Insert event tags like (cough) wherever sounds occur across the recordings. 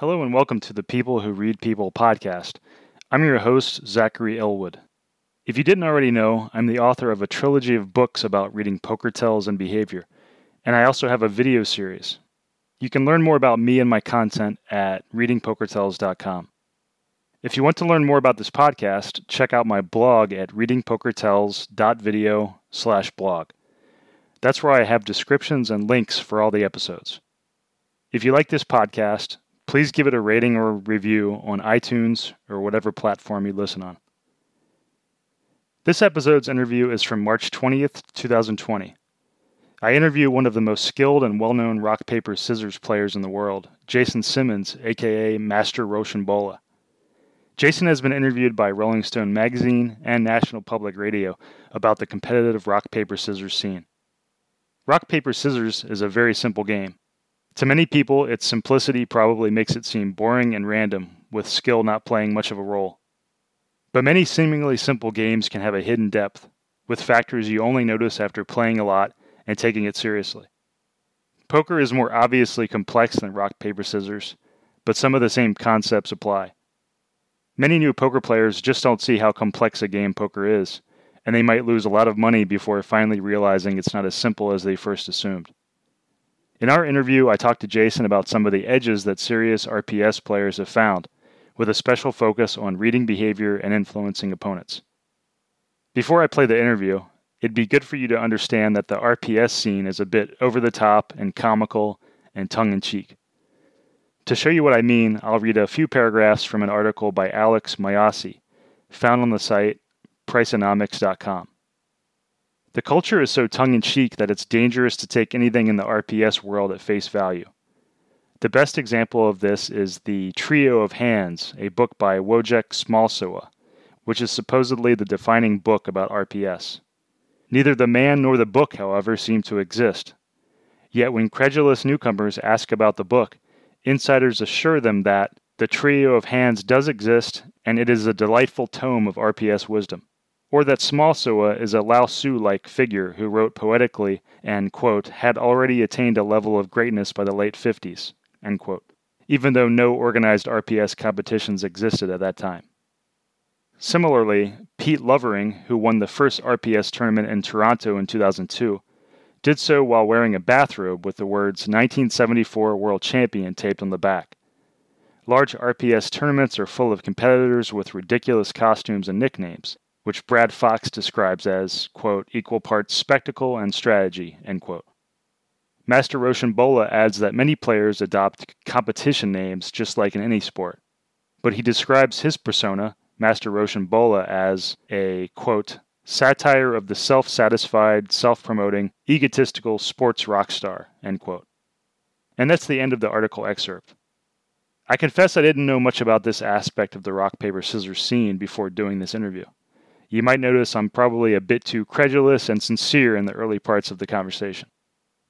Hello and welcome to the People Who Read People podcast. I'm your host, Zachary Elwood. If you didn't already know, I'm the author of a trilogy of books about reading poker tells and behavior, and I also have a video series. You can learn more about me and my content at readingpokertells.com. If you want to learn more about this podcast, check out my blog at readingpokertells.video slash blog. That's where I have descriptions and links for all the episodes. If you like this podcast, please give it a rating or review on iTunes or whatever platform you listen on. This episode's interview is from March 20th, 2020. I interview one of the most skilled and well known rock, paper, scissors players in the world, Jason Simmons, aka Master Rochambeau. Jason has been interviewed by Rolling Stone magazine and National Public Radio about the competitive rock, paper, scissors scene. Rock, paper, scissors is a very simple game. To many people, its simplicity probably makes it seem boring and random, with skill not playing much of a role. But many seemingly simple games can have a hidden depth, with factors you only notice after playing a lot and taking it seriously. Poker is more obviously complex than rock, paper, scissors, but some of the same concepts apply. Many new poker players just don't see how complex a game poker is, and they might lose a lot of money before finally realizing it's not as simple as they first assumed. In our interview, I talked to Jason about some of the edges that serious RPS players have found, with a special focus on reading behavior and influencing opponents. Before I play the interview, it'd be good for you to understand that the RPS scene is a bit over the top and comical and tongue in cheek. To show you what I mean, I'll read a few paragraphs from an article by Alex Mayyasi, found on the site priceonomics.com. The culture is so tongue in cheek that it's dangerous to take anything in the RPS world at face value. The best example of this is The Trio of Hands, a book by Wojciech Smalsowa, which is supposedly the defining book about RPS. Neither the man nor the book, however, seem to exist. Yet when credulous newcomers ask about the book, Insiders assure them that the trio of hands does exist and it is a delightful tome of RPS wisdom. Or that Smalsowa is a Lao Tzu like figure who wrote poetically and, quote, had already attained a level of greatness by the late 50s, end quote, even though no organized RPS competitions existed at that time. Similarly, Pete Lovering, who won the first RPS tournament in Toronto in 2002, did so while wearing a bathrobe with the words 1974 World Champion taped on the back. Large RPS tournaments are full of competitors with ridiculous costumes and nicknames, which Brad Fox describes as, quote, equal parts spectacle and strategy, end quote. Master Rochambeau adds that many players adopt competition names just like in any sport, but he describes his persona, Master Rochambeau, as a, quote, satire of the self satisfied, self promoting, egotistical sports rock star. End quote. And that's the end of the article excerpt. I confess I didn't know much about this aspect of the rock, paper, scissors scene before doing this interview. You might notice I'm probably a bit too credulous and sincere in the early parts of the conversation.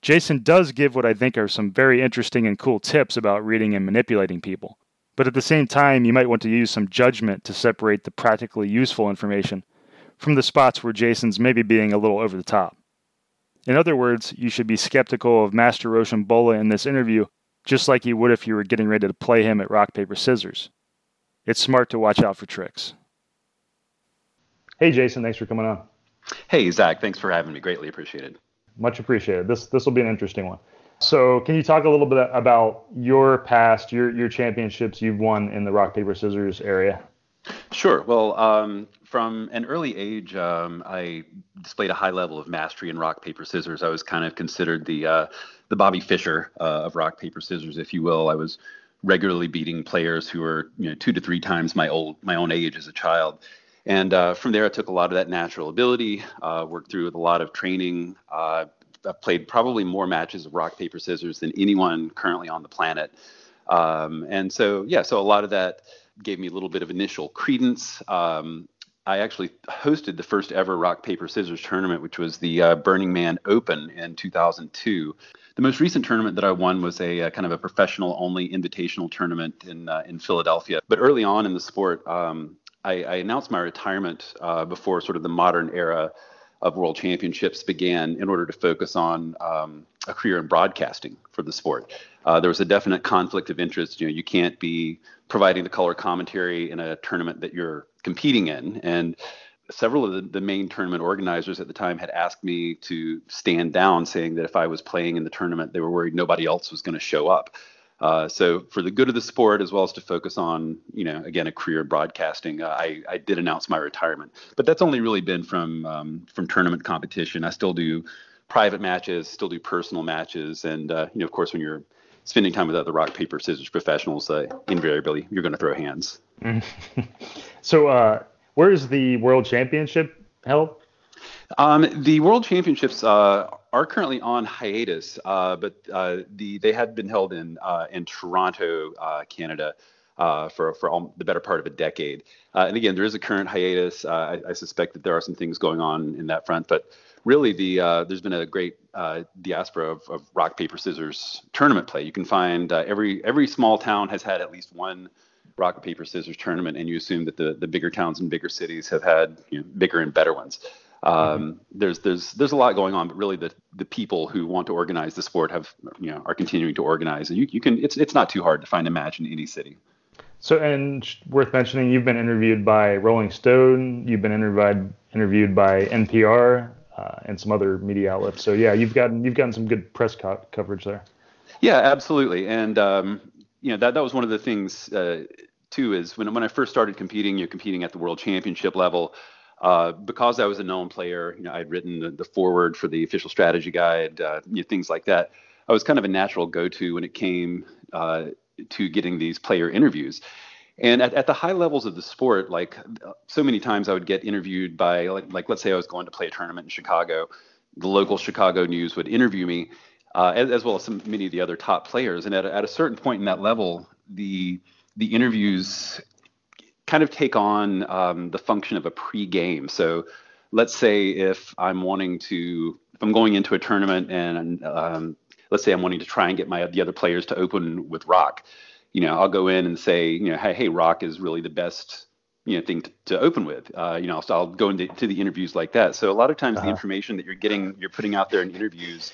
Jason does give what I think are some very interesting and cool tips about reading and manipulating people, but at the same time, you might want to use some judgment to separate the practically useful information from the spots where Jason's maybe being a little over the top. In other words, you should be skeptical of Master Rochambeau in this interview, just like you would if you were getting ready to play him at rock, paper, scissors. It's smart to watch out for tricks. Hey, Jason, thanks for coming on. Hey, Zach, thanks for having me. Greatly appreciated. Much appreciated. This this will be an interesting one. So, can you talk a little bit about your past, your your championships you've won in the rock paper scissors area? Sure. Well, um, from an early age, um, I displayed a high level of mastery in rock paper scissors. I was kind of considered the uh, the Bobby Fischer uh, of rock paper scissors, if you will. I was regularly beating players who were you know two to three times my old my own age as a child. And uh, from there, I took a lot of that natural ability, uh, worked through with a lot of training. Uh, I played probably more matches of rock paper scissors than anyone currently on the planet. Um, and so, yeah, so a lot of that gave me a little bit of initial credence. Um, I actually hosted the first ever rock paper scissors tournament, which was the uh, Burning Man Open in 2002. The most recent tournament that I won was a, a uh, kind of a professional only invitational tournament in uh, in Philadelphia. But early on in the sport, um, I, I, announced my retirement uh, before sort of the modern era of world championships began in order to focus on um, a career in broadcasting for the sport. Uh, there was a definite conflict of interest. You know, you can't be providing the color commentary in a tournament that you're competing in, and several of the, the, main tournament organizers at the time had asked me to stand down, saying that if I was playing in the tournament, they were worried nobody else was going to show up. Uh, so for the good of the sport, as well as to focus on, you know, again, a career in broadcasting, uh, I, I did announce my retirement. But that's only really been from um, from tournament competition. I still do private matches, still do personal matches, and uh, you know, of course, when you're spending time with other rock paper scissors professionals, uh, invariably you're going to throw hands. (laughs) so, uh, where is the World Championship held? Um, the World Championships uh, are currently on hiatus, uh, but uh, the they had been held in uh, in Toronto, uh, Canada, uh, for for all, the better part of a decade. and again, there is a current hiatus. I, I, suspect that there are some things going on in that front, but really, the there's been a great diaspora of, of, rock paper scissors tournament play. You can find every every small town has had at least one rock paper scissors tournament, and you assume that the the bigger towns and bigger cities have had you know, bigger and better ones. Um, mm-hmm. There's there's there's a lot going on, but really the the people who want to organize the sport have you know are continuing to organize, and you you can it's it's not too hard to find a match in any city. So and worth mentioning, you've been interviewed by Rolling Stone, you've been interviewed interviewed by NPR uh, and some other media outlets. So yeah, you've gotten you've gotten some good press co- coverage there. Yeah, absolutely, and um, you know that that was one of the things uh, too is when when I first started competing, you're competing at the world championship level. Uh, because I was a known player, you know, I'd written the, the foreword for the official strategy guide, uh, you know, things like that. I was kind of a natural go-to when it came uh, to getting these player interviews. And at, at the high levels of the sport, like so many times I would get interviewed by, like, like let's say I was going to play a tournament in Chicago, the local Chicago news would interview me, uh, as, as, well as some many of the other top players. And at, at a certain point in that level, the the interviews kind of take on um, the function of a pre-game. So let's say if I'm wanting to, if I'm going into a tournament and um, let's say I'm wanting to try and get my the other players to open with rock, you know, I'll go in and say, you know, hey, hey, rock is really the best, you know, thing to, to open with. Uh, you know, so I'll go into to the interviews like that. So a lot of times uh-huh. the information that you're getting, you're putting out there in interviews,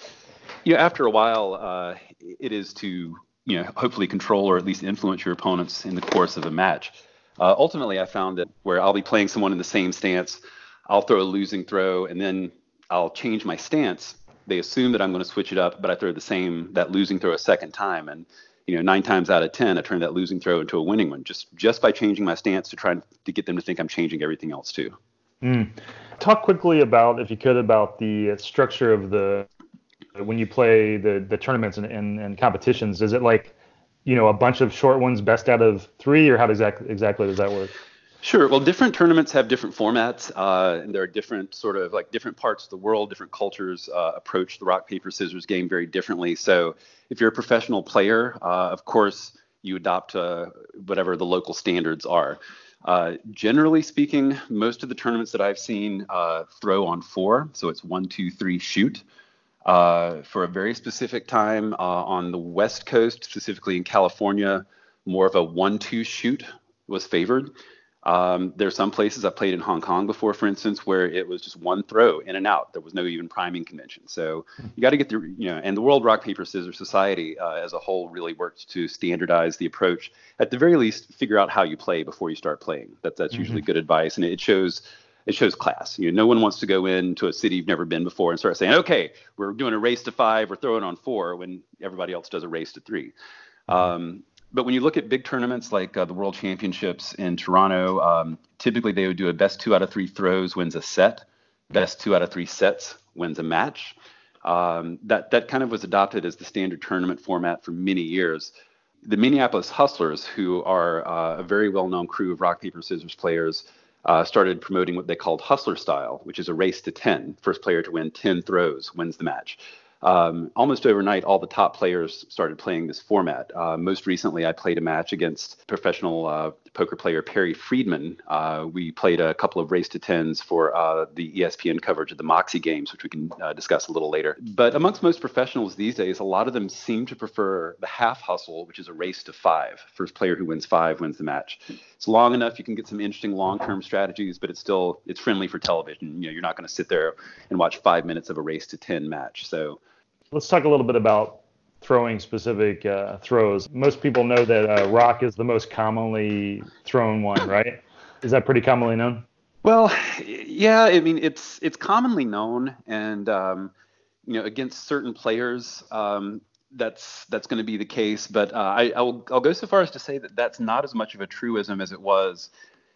you know, after a while, uh, it is to, you know, hopefully control or at least influence your opponents in the course of a match. Uh, ultimately, I found that where I'll be playing someone in the same stance, I'll throw a losing throw, and then I'll change my stance. They assume that I'm going to switch it up, but I throw the same that losing throw a second time, and you know, nine times out of ten, I turn that losing throw into a winning one just just by changing my stance to try to get them to think I'm changing everything else too. Mm. Talk quickly about, if you could, about the structure of the when you play the the tournaments and, and, and competitions. Is it like you know a bunch of short ones best out of three or how that exactly does that work Sure. Well, different tournaments have different formats, uh, and there are different sort of like different parts of the world, different cultures uh, approach the rock paper scissors game very differently. So, if you're a professional player, uh, of course, you adopt uh, whatever the local standards are. Uh, generally speaking, most of the tournaments that I've seen uh, throw on four, so it's one, two, three, shoot uh, for a very specific time uh, on the West Coast, specifically in California. More of a one-two shoot was favored. Um, there are some places I played in Hong Kong before, for instance, where it was just one throw in and out. There was no even priming convention. So you got to get the, you know, and the World Rock Paper Scissors Society uh, as a whole really worked to standardize the approach. At the very least, figure out how you play before you start playing. That, that's mm-hmm. usually good advice, and it shows it shows class. You know, no one wants to go into a city you've never been before and start saying, okay, we're doing a race to five, we're throwing on four when everybody else does a race to 3 mm-hmm. um, but when you look at big tournaments like uh, the World Championships in Toronto, um, typically they would do a best two out of three throws wins a set, best two out of three sets wins a match. Um, that that kind of was adopted as the standard tournament format for many years. The Minneapolis Hustlers, who are uh, a very well-known crew of rock paper scissors players, uh, started promoting what they called hustler style, which is a race to 10. First player to win 10 throws wins the match um, almost overnight, all the top players started playing this format. Uh, most recently, I played a match against professional uh, poker player Perry Friedman. Uh, we played a couple of race to tens for uh, the ESPN coverage of the Moxie games, which we can uh, discuss a little later. But amongst most professionals these days, a lot of them seem to prefer the half hustle, which is a race to five. First player who wins five wins the match. It's long enough; you can get some interesting long-term strategies, but it's still it's friendly for television. You know, you're not going to sit there and watch five minutes of a race to ten match. So Let's talk a little bit about throwing specific uh, throws. Most people know that uh, rock is the most commonly thrown one, right? Is that pretty commonly known? Well, yeah. I mean, it's it's commonly known, and um, you know, against certain players, um, that's that's going to be the case. But uh, I, I'll I'll go so far as to say that that's not as much of a truism as it was,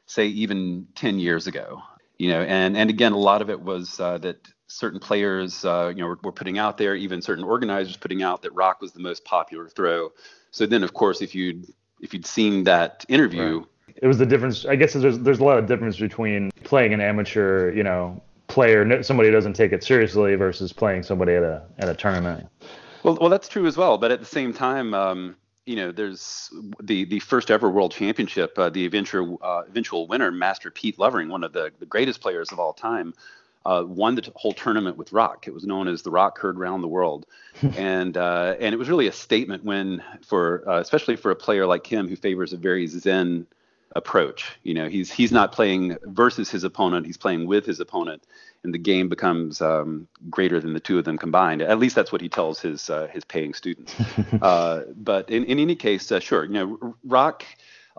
say, even 10 years ago. You know, and and again, a lot of it was uh, that certain players, uh, you know, were, were, putting out there, even certain organizers putting out that rock was the most popular throw. So then, of course, if you'd if you'd seen that interview, right. it was the difference. I guess there's there's a lot of difference between playing an amateur, you know, player, somebody who doesn't take it seriously, versus playing somebody at a at a tournament. Well, well, that's true as well. But at the same time, um, you know, there's the the first ever World Championship, uh, the eventual uh, eventual winner, Master Pete Lovering, one of the, the greatest players of all time, uh, won the whole tournament with rock. It was known as the rock heard round the world, (laughs) and uh, and it was really a statement when for uh, especially for a player like him who favors a very zen approach. You know, he's he's not playing versus his opponent; he's playing with his opponent, and the game becomes um, greater than the two of them combined. At least that's what he tells his uh, his paying students. (laughs) uh, but in, in any case, uh, sure, you know, rock.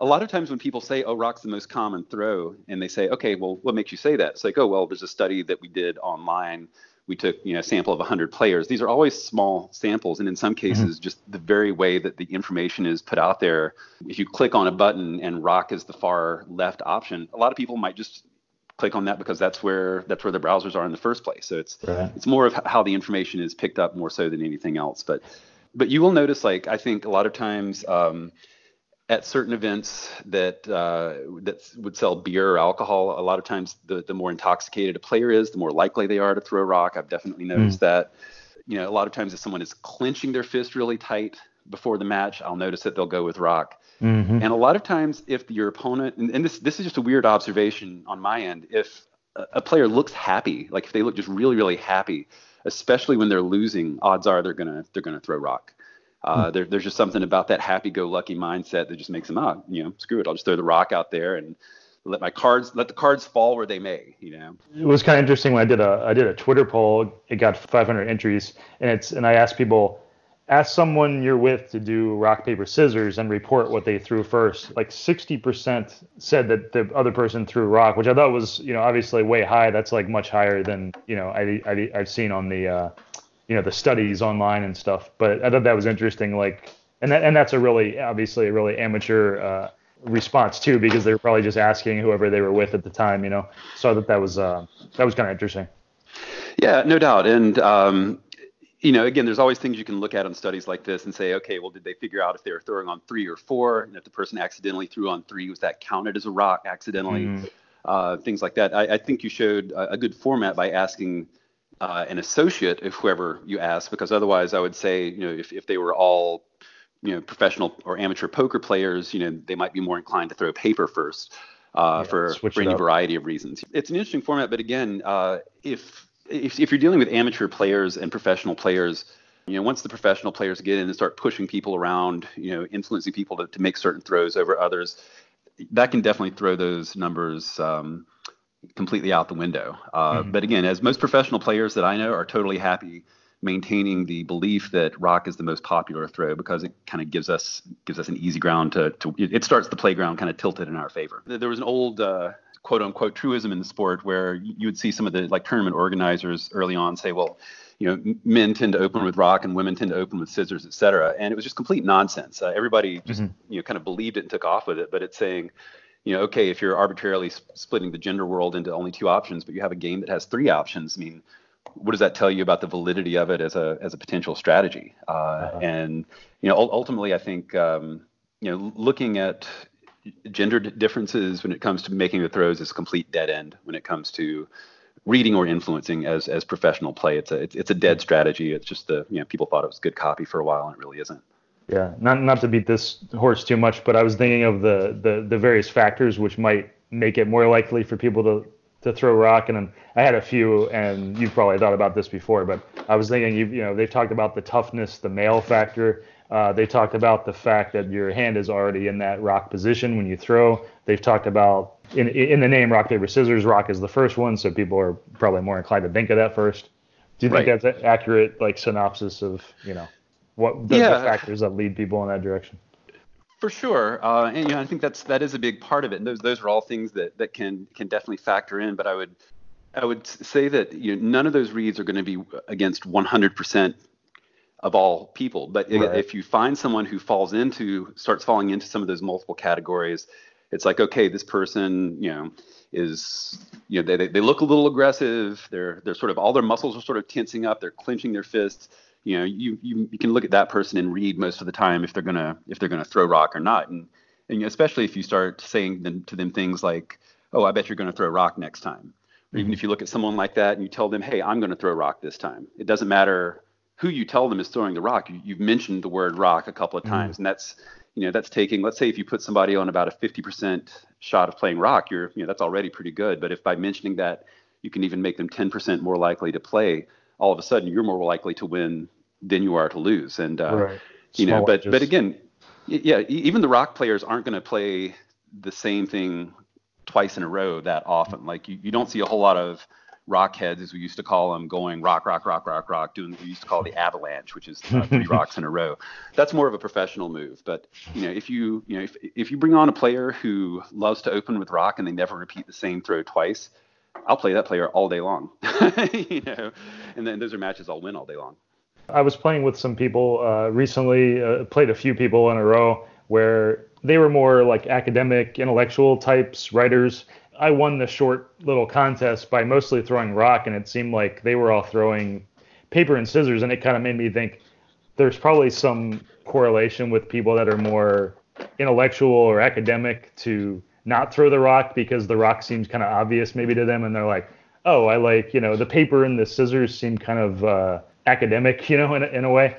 A lot of times when people say, "Oh, rock's the most common throw," and they say, "Okay, well, what makes you say that?" It's like, "Oh, well, there's a study that we did online we took you know a sample of 100 players these are always small samples and in some mm-hmm. cases mm-hmm. just the very way that the information is put out there if you click on a button and rock is the far left option a lot of people might just click on that because that's where that's where the browsers are in the first place so it's right. it's more of how the information is picked up more so than anything else but but you will notice like i think a lot of times um, at certain events that uh, that would sell beer or alcohol, a lot of times the, the more intoxicated a player is, the more likely they are to throw a rock. I've definitely hmm. noticed mm. that. You know, a lot of times if someone is clenching their fist really tight before the match, I'll notice that they'll go with rock. Mm-hmm. And a lot of times, if your opponent, and, and, this this is just a weird observation on my end, if a, a player looks happy, like if they look just really really happy, especially when they're losing, odds are they're gonna they're gonna throw rock. Uh, hmm. there, there's just something about that happy-go-lucky mindset that just makes them out. You know, screw it, I'll just throw the rock out there and let my cards, let the cards fall where they may. You know. It was kind of interesting when I did a I did a Twitter poll. It got 500 entries, and it's and I asked people, ask someone you're with to do rock paper scissors and report what they threw first. Like 60% said that the other person threw rock, which I thought was you know obviously way high. That's like much higher than you know I, I I've seen on the uh, you know the studies online and stuff. But I thought that was interesting. Like, and that and that's a really obviously a really amateur uh, response too, because they were probably just asking whoever they were with at the time. You know, so I thought that was uh, that was kind of interesting. Yeah, no doubt. And um, you know, again, there's always things you can look at on studies like this and say, okay, well, did they figure out if they were throwing on three or four, and if the person accidentally threw on three, was that counted as a rock accidentally? Mm. Uh, things like that. I, I, think you showed a, a good format by asking uh, an associate if whoever you ask, because otherwise I would say, you know, if, if they were all, you know, professional or amateur poker players, you know, they might be more inclined to throw paper first uh, yeah, for, for any variety of reasons. It's an interesting format, but again, uh, if, if, if you're dealing with amateur players and professional players, you know, once the professional players get in and start pushing people around, you know, influencing people to, to make certain throws over others, that can definitely throw those numbers um, completely out the window. Uh, mm-hmm. But again, as most professional players that I know are totally happy maintaining the belief that rock is the most popular throw because it kind of gives us gives us an easy ground to, to it starts the playground kind of tilted in our favor. There was an old uh, quote unquote truism in the sport where you would see some of the like tournament organizers early on say, well, you know, men tend to open with rock and women tend to open with scissors, et cetera. And it was just complete nonsense. Uh, everybody just, mm-hmm. you know, kind of believed it and took off with it. But it's saying, you know, okay, if you're arbitrarily splitting the gender world into only two options, but you have a game that has three options, I mean, what does that tell you about the validity of it as a as a potential strategy? Uh, uh-huh. And you know, ultimately, I think um, you know, looking at gender differences when it comes to making the throws is a complete dead end when it comes to reading or influencing as as professional play. It's a it's, it's a dead strategy. It's just the you know people thought it was good copy for a while and it really isn't. Yeah, not not to beat this horse too much, but I was thinking of the the, the various factors which might make it more likely for people to to throw rock. And I had a few, and you've probably thought about this before, but I was thinking, you you know, they've talked about the toughness, the male factor. Uh, they talked about the fact that your hand is already in that rock position when you throw. They've talked about in in the name rock paper scissors. Rock is the first one, so people are probably more inclined to think of that first. Do you think right. that's an accurate like synopsis of you know what the, yeah. the factors that lead people in that direction? For sure, uh, and you know, I think that's that is a big part of it. And those those are all things that that can can definitely factor in. But I would I would say that you know, none of those reads are going to be against 100% of all people. But right. if you find someone who falls into starts falling into some of those multiple categories, it's like okay, this person you know is you know they, they look a little aggressive. They're they're sort of all their muscles are sort of tensing up. They're clenching their fists. You know, you, you you can look at that person and read most of the time if they're gonna if they're gonna throw rock or not. And and especially if you start saying them, to them things like, "Oh, I bet you're gonna throw rock next time." Or even mm-hmm. if you look at someone like that and you tell them, "Hey, I'm gonna throw rock this time." It doesn't matter who you tell them is throwing the rock. You, have mentioned the word rock a couple of mm-hmm. times, mm-hmm. and that's you know that's taking. Let's say if you put somebody on about a 50% shot of playing rock, you're you know that's already pretty good. But if by mentioning that you can even make them 10% more likely to play, all of a sudden you're more likely to win than you are to lose. And uh, right. you know, but but again, yeah, even the rock players aren't going to play the same thing twice in a row that often. Like you, you don't see a whole lot of rock heads, as we used to call them, going rock, rock, rock, rock, rock, doing what we used to call the avalanche, which is uh, three (laughs) rocks in a row. That's more of a professional move. But you know, if you you know if if you bring on a player who loves to open with rock and they never repeat the same throw twice, I'll play that player all day long. (laughs) you know, and then those are matches I'll win all day long. I was playing with some people uh, recently, uh, played a few people in a row where they were more like academic, intellectual types, writers, I won the short little contest by mostly throwing rock, and it seemed like they were all throwing paper and scissors, and it kind of made me think there's probably some correlation with people that are more intellectual or academic to not throw the rock because the rock seems kind of obvious maybe to them, and they're like, oh, I like you know the paper and the scissors seem kind of uh, academic, (laughs) you know, in a, in a way.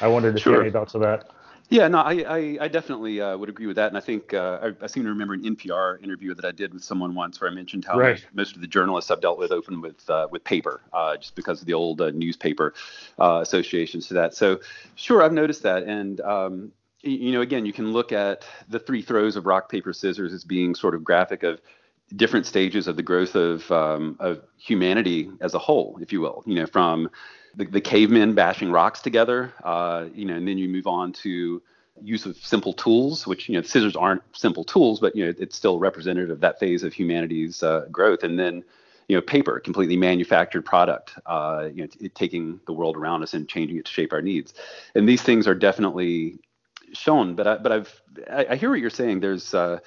I wondered if sure. you had any thoughts of that. Yeah, no, I, I, I definitely uh, would agree with that. And I think uh, I, I, seem to remember an NPR interview that I did with someone once where I mentioned how right. most of the journalists I've dealt with open with uh, with paper, uh, just because of the old uh, newspaper uh, associations to that. So, sure, I've noticed that. And, um, you know, again, you can look at the three throws of rock, paper, scissors as being sort of graphic of different stages of the growth of, um, of humanity as a whole, if you will, you know, from the, the cavemen bashing rocks together, uh, you know, and then you move on to use of simple tools, which you know scissors aren't simple tools, but you know it's still representative of that phase of humanity's uh, growth. And then you know paper, completely manufactured product, uh, you know t- taking the world around us and changing it to shape our needs. And these things are definitely shown. But I, but I've I, I hear what you're saying. There's uh,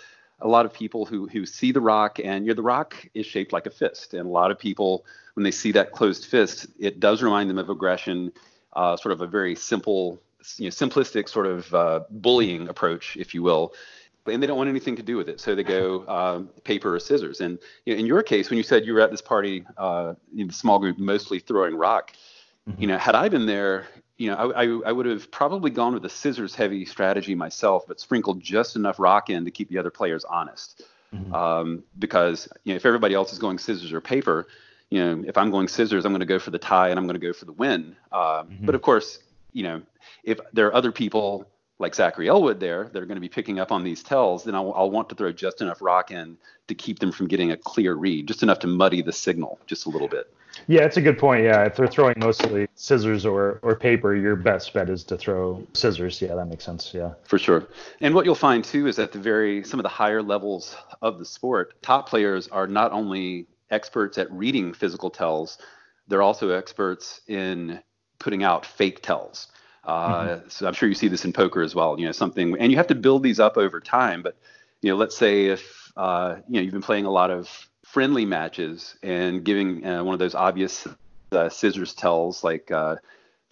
a lot of people who who see the rock and you know the rock is shaped like a fist, and a lot of people when they see that closed fist, it does remind them of aggression, uh, sort of a very simple, you know, simplistic sort of uh, bullying approach, if you will. And they don't want anything to do with it, so they go um, paper or scissors. And you know, in your case, when you said you were at this party, uh, in the small group, mostly throwing rock, mm-hmm. you know, had I been there, you know, I, I, I, would have probably gone with a scissors heavy strategy myself, but sprinkled just enough rock in to keep the other players honest. Mm-hmm. Um, because you know, if everybody else is going scissors or paper, you know, if I'm going scissors, I'm going to go for the tie and I'm going to go for the win. Uh, mm-hmm. But of course, you know, if there are other people like Zachary Elwood there that are going to be picking up on these tells, then I'll, I'll, want to throw just enough rock in to keep them from getting a clear read, just enough to muddy the signal just a little bit. Yeah, it's a good point. Yeah, if they're throwing mostly scissors or, or paper, your best bet is to throw scissors. Yeah, that makes sense. Yeah. For sure. And what you'll find too is at the very some of the higher levels of the sport, top players are not only experts at reading physical tells. They're also experts in putting out fake tells. Uh, mm-hmm. So I'm sure you see this in poker as well. You know, something, and you have to build these up over time. But you know, let's say if uh, you know you've been playing a lot of friendly matches and giving uh, one of those obvious uh, scissors tells, like uh,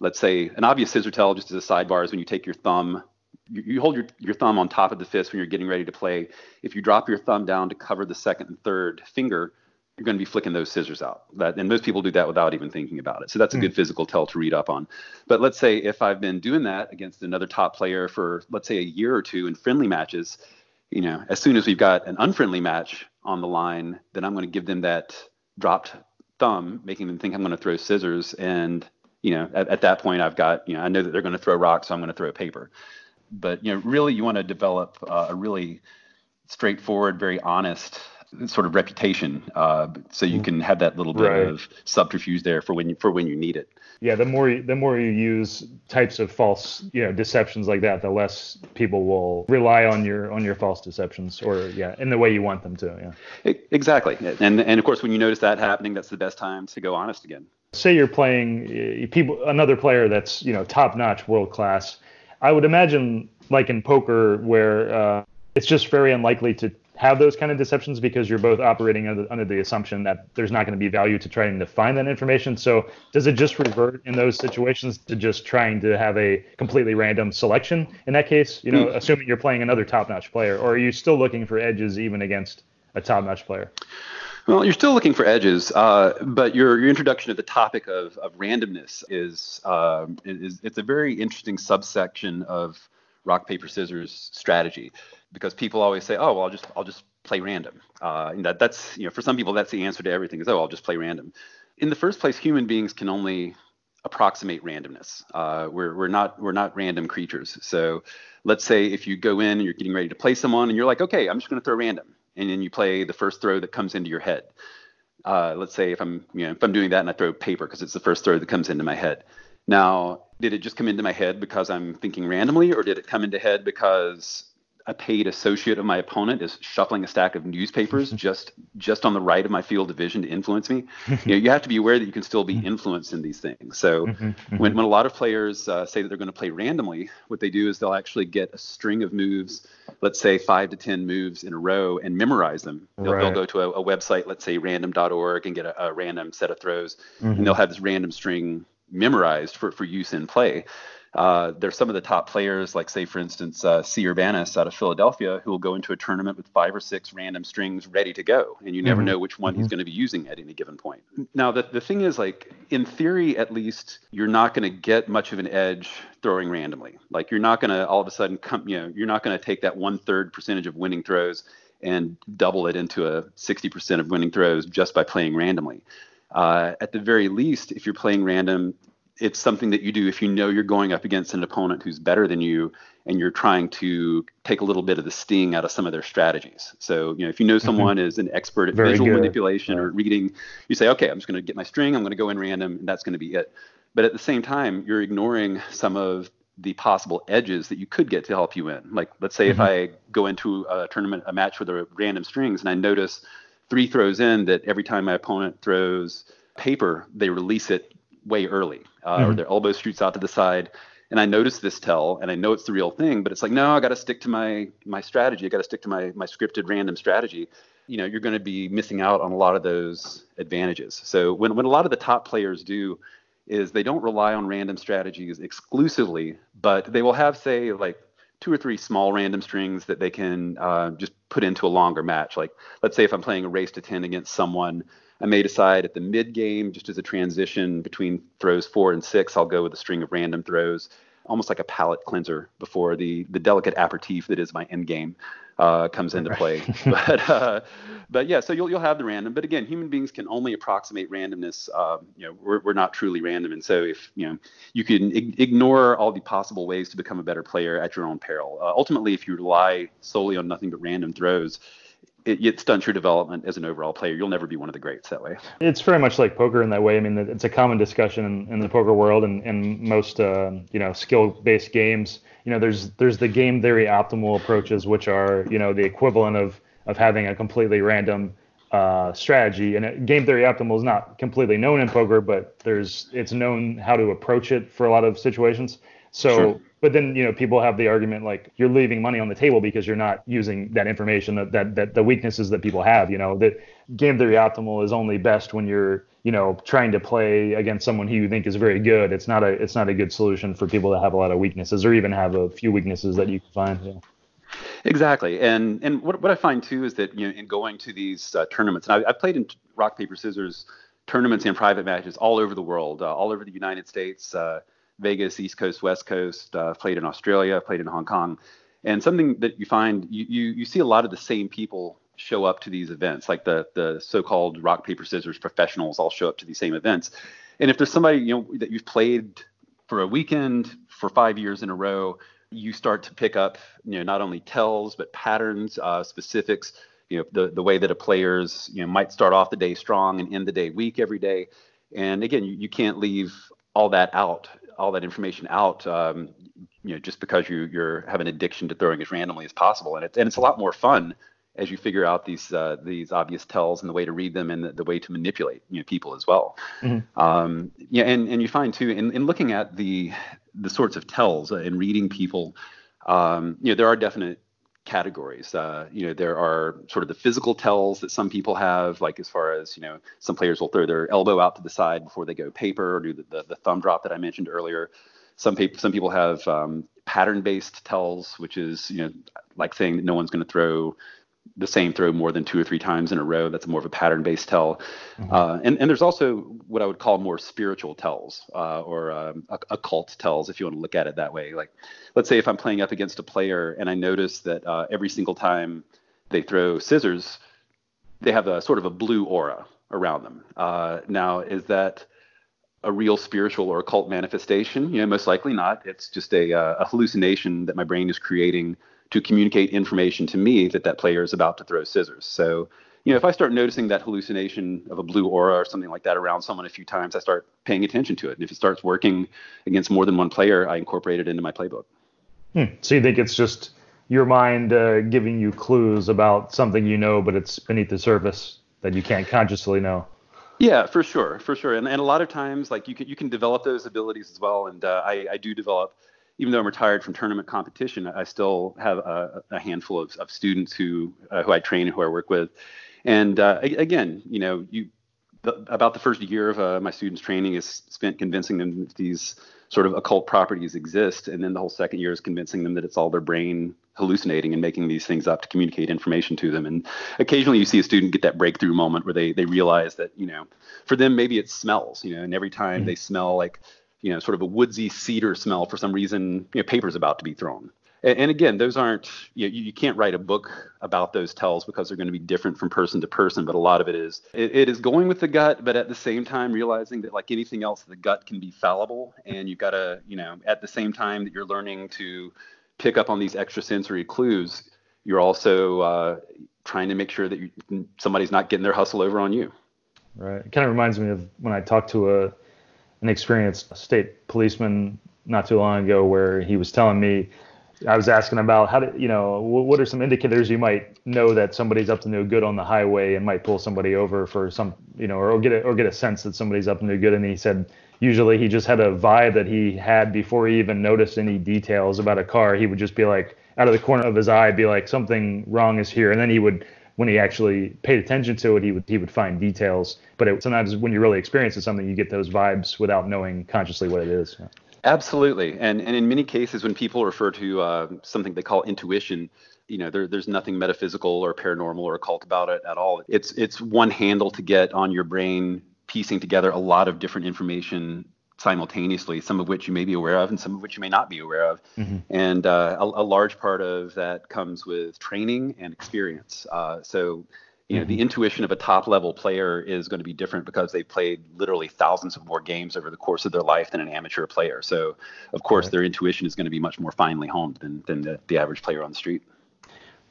let's say an obvious scissor tell, just as a sidebar, is when you take your thumb you, hold your, your thumb on top of the fist when you're getting ready to play. If you drop your thumb down to cover the second and third finger, you're going to be flicking those scissors out. That, and most people do that without even thinking about it. So that's a mm. good physical tell to read up on. But let's say if I've been doing that against another top player for, let's say, a year or two in friendly matches, you know, as soon as we've got an unfriendly match on the line, then I'm going to give them that dropped thumb, making them think I'm going to throw scissors. And, you know, at, at that point, I've got, you know, I know that they're going to throw rocks, so I'm going to throw paper. But, you know, really, you want to develop uh, a really straightforward, very honest sort of reputation, uh, so you mm. can have that little bit right. of subterfuge there for when you, for when you need it. Yeah, the more you, the more you use types of false, you know, deceptions like that, the less people will rely on your on your false deceptions, or yeah, in the way you want them to. Yeah. Exactly, and and of course, when you notice that happening, that's the best time to go honest again. Say you're playing people, another player that's you know top notch, world class. I would imagine, like in poker, where uh, it's just very unlikely to have those kind of deceptions because you're both operating under, under the assumption that there's not going to be value to trying to find that information. So does it just revert in those situations to just trying to have a completely random selection in that case? You know, mm. assuming you're playing another top-notch player, or are you still looking for edges even against a top-notch player? Well, you're still looking for edges, uh, but your your introduction to the topic of, of randomness is, uh, is it's a very interesting subsection of rock paper scissors strategy because people always say, oh, well, I'll just I'll just play random. Uh, and that that's you know for some people that's the answer to everything is oh I'll just play random. In the first place, human beings can only approximate randomness. Uh, we're we're not we're not random creatures. So let's say if you go in and you're getting ready to play someone and you're like, okay, I'm just going to throw random, and then you play the first throw that comes into your head. Uh, let's say if I'm you know if I'm doing that and I throw paper because it's the first throw that comes into my head. Now, did it just come into my head because I'm thinking randomly, or did it come into head because a paid associate of my opponent is shuffling a stack of newspapers (laughs) just just on the right of my field of vision to influence me. (laughs) you know, you have to be aware that you can still be influenced in these things. So mm-hmm, mm-hmm. when, when a lot of players uh, say that they're going to play randomly, what they do is they'll actually get a string of moves, let's say five to ten moves in a row, and memorize them. They'll, right. they'll go to a, a, website, let's say random.org, and get a, a random set of throws, mm-hmm. and they'll have this random string memorized for, for use in play. Uh, there's some of the top players, like say for instance, uh, C. Urbanus out of Philadelphia, who will go into a tournament with five or six random strings ready to go, and you never mm-hmm. know which one mm-hmm. he's going to be using at any given point. Now, the the thing is, like in theory, at least, you're not going to get much of an edge throwing randomly. Like you're not going to all of a sudden come, you know, you're not going to take that one third percentage of winning throws and double it into a 60% of winning throws just by playing randomly. Uh, at the very least, if you're playing random, it's something that you do if you know you're going up against an opponent who's better than you and you're trying to take a little bit of the sting out of some of their strategies. So, you know, if you know mm-hmm. someone mm-hmm. is an expert at Very visual good. manipulation or reading, you say, okay, I'm just going to get my string, I'm going to go in random, and that's going to be it. But at the same time, you're ignoring some of the possible edges that you could get to help you win. Like, let's say mm-hmm. if I go into a tournament, a match with a random strings, and I notice three throws in that every time my opponent throws paper, they release it way early, uh, mm-hmm. or their elbow shoots out to the side. And I notice this tell, and I know it's the real thing, but it's like, no, I got to stick to my my strategy. I got to stick to my my scripted random strategy. You know, you're going to be missing out on a lot of those advantages. So when when a lot of the top players do is they don't rely on random strategies exclusively, but they will have say like two or three small random strings that they can uh, just put into a longer match. Like let's say if I'm playing a race to 10 against someone I may decide at the mid game, just as a transition between throws four and six, I'll go with a string of random throws, almost like a palate cleanser before the the delicate aperitif that is my end game uh, comes into play. (laughs) but uh, but yeah, so you'll you'll have the random. But again, human beings can only approximate randomness. Um, you know, we're we're not truly random, and so if you know you can ig- ignore all the possible ways to become a better player at your own peril. Uh, ultimately, if you rely solely on nothing but random throws it, it stunts your development as an overall player. You'll never be one of the greats that way. It's very much like poker in that way. I mean, it's a common discussion in, in the poker world and, and most uh, you know skill-based games. You know, there's there's the game theory optimal approaches, which are you know the equivalent of of having a completely random uh, strategy. And game theory optimal is not completely known in poker, but there's it's known how to approach it for a lot of situations. So. Sure but then you know people have the argument like you're leaving money on the table because you're not using that information that that, that the weaknesses that people have you know that game theory optimal is only best when you're you know trying to play against someone who you think is very good it's not a it's not a good solution for people that have a lot of weaknesses or even have a few weaknesses that you can find yeah. Exactly, and and what, what I find too is that you know in going to these uh, tournaments, and I, have played in rock paper scissors tournaments and private matches all over the world, uh, all over the United States, uh, Vegas, East Coast, West Coast, uh, played in Australia, played in Hong Kong. And something that you find, you, you, you see a lot of the same people show up to these events, like the, the so-called rock, paper, scissors professionals all show up to these same events. And if there's somebody, you know, that you've played for a weekend for five years in a row, you start to pick up, you know, not only tells, but patterns, uh, specifics you know the the way that a player's you know might start off the day strong and end the day weak every day. And again, you, you can't leave all that out, all that information out. Um, you know, just because you you're have an addiction to throwing as randomly as possible, and it's and it's a lot more fun as you figure out these uh, these obvious tells and the way to read them and the, the way to manipulate you know people as well. Mm-hmm. Um, yeah, and and you find too in, in looking at the the sorts of tells and reading people, um, you know, there are definite categories. Uh, you know, there are sort of the physical tells that some people have, like as far as you know, some players will throw their elbow out to the side before they go paper or do the, the, the thumb drop that I mentioned earlier. Some people some people have um, pattern based tells, which is you know like saying that no one's going to throw the same throw more than two or three times in a row. That's more of a pattern based tell. Mm-hmm. Uh, and, and there's also what I would call more spiritual tells uh, or um, occult tells, if you want to look at it that way. Like, let's say if I'm playing up against a player and I notice that uh, every single time they throw scissors, they have a sort of a blue aura around them. Uh, now, is that a real spiritual or occult manifestation? You know, most likely not. It's just a, uh, a hallucination that my brain is creating to communicate information to me that that player is about to throw scissors. So, you know, if I start noticing that hallucination of a blue aura or something like that around someone a few times, I start paying attention to it. And if it starts working against more than one player, I incorporate it into my playbook. Hmm. So you think it's just your mind uh, giving you clues about something you know, but it's beneath the surface that you can't consciously know? Yeah, for sure, for sure. And, and a lot of times, like you can you can develop those abilities as well. And uh, I, I do develop even though I'm retired from tournament competition, I still have a, a handful of, of, students who uh, who I train, and who I work with. And uh, again, you know, you the, about the first year of uh, my students' training is spent convincing them that these sort of occult properties exist, and then the whole second year is convincing them that it's all their brain hallucinating and making these things up to communicate information to them. And occasionally, you see a student get that breakthrough moment where they they realize that you know, for them maybe it smells, you know, and every time mm-hmm. they smell like you know, sort of a woodsy cedar smell for some reason, you know, paper's about to be thrown. And, and again, those aren't, you, know, you, can't write a book about those tells because they're going to be different from person to person. But a lot of it is, it, it is going with the gut, but at the same time realizing that like anything else, the gut can be fallible. And you've got to, you know, at the same time that you're learning to pick up on these extrasensory clues, you're also uh, trying to make sure that you, somebody's not getting their hustle over on you. Right. It kind of reminds me of when I talked to a an experienced state policeman not too long ago where he was telling me I was asking about how to, you know, what are some indicators you might know that somebody's up to no good on the highway and might pull somebody over for some, you know, or get a, or get a sense that somebody's up to no good. And he said usually he just had a vibe that he had before he even noticed any details about a car. He would just be like out of the corner of his eye, be like something wrong is here, and then he would when he actually paid attention to it, he would he would find details. But it, sometimes when you really experience something, you get those vibes without knowing consciously what it is. Absolutely, and and in many cases, when people refer to uh, something they call intuition, you know, there, there's nothing metaphysical or paranormal or occult about it at all. It's it's one handle to get on your brain piecing together a lot of different information simultaneously, some of which you may be aware of and some of which you may not be aware of. Mm-hmm. And uh, a, a, large part of that comes with training and experience. Uh, so, you know, mm-hmm. the intuition of a top level player is going to be different because they've played literally thousands of more games over the course of their life than an amateur player. So, of course, right. their intuition is going to be much more finely honed than, than the, the average player on the street.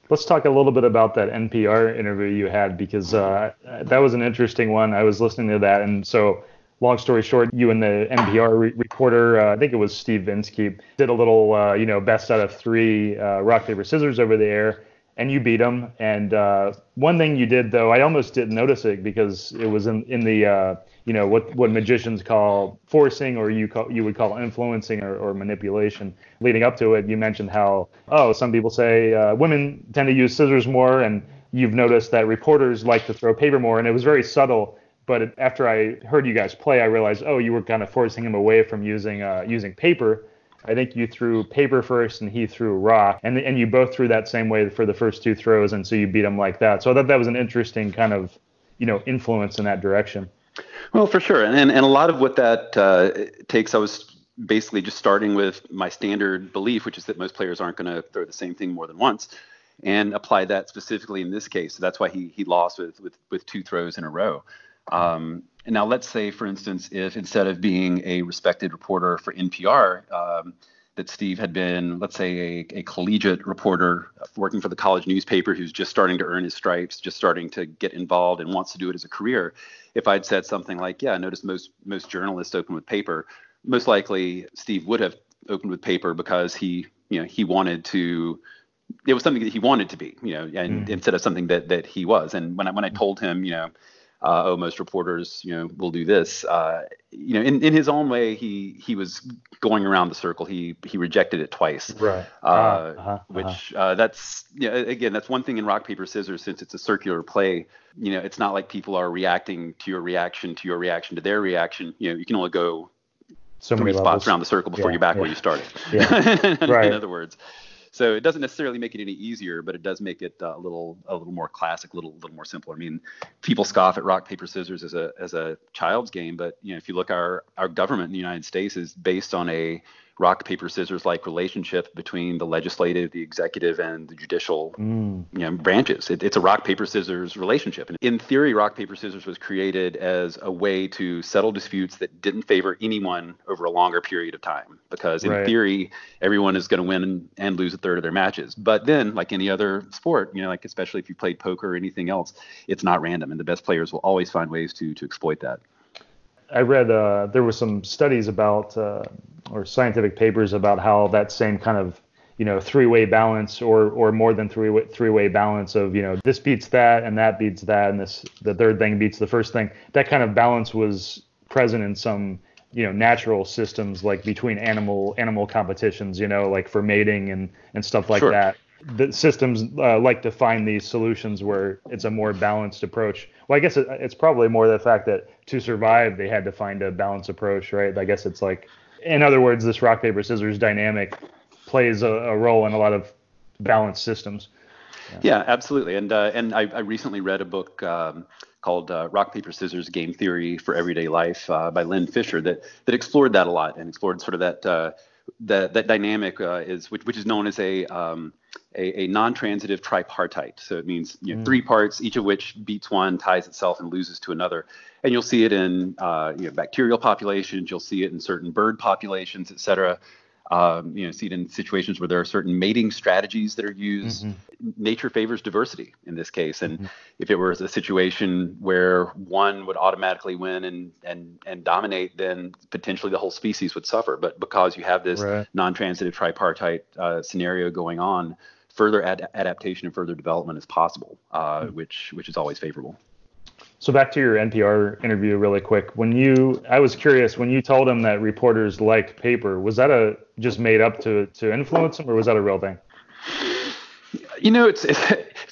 Let's talk a little bit about that NPR interview you had because uh, that was an interesting one. I was listening to that, and so long story short, you and the NPR re- reporter, uh, I think it was Steve Inskeep, did a little, uh, you know, best out of three uh, rock paper scissors over the air, and you beat him. And uh, one thing you did though, I almost didn't notice it because it was in in the, uh, you know, what what magicians call forcing, or you call you would call influencing or, or manipulation. Leading up to it, you mentioned how oh, some people say uh, women tend to use scissors more, and you've noticed that reporters like to throw paper more, and it was very subtle but after I heard you guys play, I realized, oh, you were kind of forcing him away from using uh, using paper. I think you threw paper first, and he threw rock, and and you both threw that same way for the first two throws, and so you beat him like that. So I thought that was an interesting kind of you know influence in that direction. Well, for sure, and and, and a lot of what that uh, takes, I was basically just starting with my standard belief, which is that most players aren't going to throw the same thing more than once, and apply that specifically in this case. So that's why he he lost with with with two throws in a row. Um, now, let's say, for instance, if instead of being a respected reporter for NPR, um, that Steve had been, let's say, a, a, collegiate reporter working for the college newspaper who's just starting to earn his stripes, just starting to get involved and wants to do it as a career. If I'd said something like, "Yeah, I notice most most journalists open with paper," most likely Steve would have opened with paper because he, you know, he wanted to. It was something that he wanted to be, you know, and mm. instead of something that that he was. And when I when I told him, you know, uh, oh, most reporters, you know, will do this. Uh, you know, in, in his own way, he he was going around the circle. He he rejected it twice. Right. Uh, uh-huh, uh-huh. Which uh, that's yeah. again, that's one thing in rock paper scissors since it's a circular play. You know, it's not like people are reacting to your reaction to your reaction to their reaction. You know, you can only go so three spots around the circle before yeah, you're back yeah. where you started. Yeah. (laughs) right. in other words. So it doesn't necessarily make it any easier, but it does make it uh, a little a little more classic, a little little more simple. I mean, people scoff at rock paper scissors as a as a child's game, but you know if you look our our government in the United States is based on a rock paper scissors like relationship between the legislative, the executive, and the judicial mm. you know, branches. It, it's a rock paper scissors relationship. And in theory, rock paper scissors was created as a way to settle disputes that didn't favor anyone over a longer period of time. Because in right. theory, everyone is going to win and, and lose a third of their matches. But then, like any other sport, you know, like especially if you played poker or anything else, it's not random, and the best players will always find ways to to exploit that. I read uh, there were some studies about uh, or scientific papers about how that same kind of you know three-way balance or or more than three-way three-way balance of you know this beats that and that beats that and this the third thing beats the first thing that kind of balance was present in some you know natural systems like between animal animal competitions you know like for mating and and stuff like sure. that the systems uh, like to find these solutions where it's a more balanced approach. Well, I guess it, it's probably more the fact that to survive they had to find a balanced approach, right? I guess it's like, in other words, this rock paper scissors dynamic plays a, a role in a lot of balanced systems. Yeah, yeah absolutely. And uh, and I, I, recently read a book. Um, called uh, Rock Paper Scissors Game Theory for Everyday Life uh, by Len Fisher that that explored that a lot and explored sort of that uh, that that dynamic uh, is which which is known as a um, a, a, non-transitive tripartite. So it means you know, mm. three parts, each of which beats one, ties itself, and loses to another. And you'll see it in uh, you know, bacterial populations. You'll see it in certain bird populations, et cetera. Um, you know, see it in situations where there are certain mating strategies that are used. Mm-hmm. Nature favors diversity in this case, and mm-hmm. if it was a situation where one would automatically win and and and dominate, then potentially the whole species would suffer. But because you have this right. non-transitive tripartite uh, scenario going on, further ad- adaptation and further development is possible, uh, mm-hmm. which which is always favorable. So back to your NPR interview really quick. When you I was curious when you told him that reporters like paper, was that a just made up to to influence him or was that a real thing? You know, it's, it's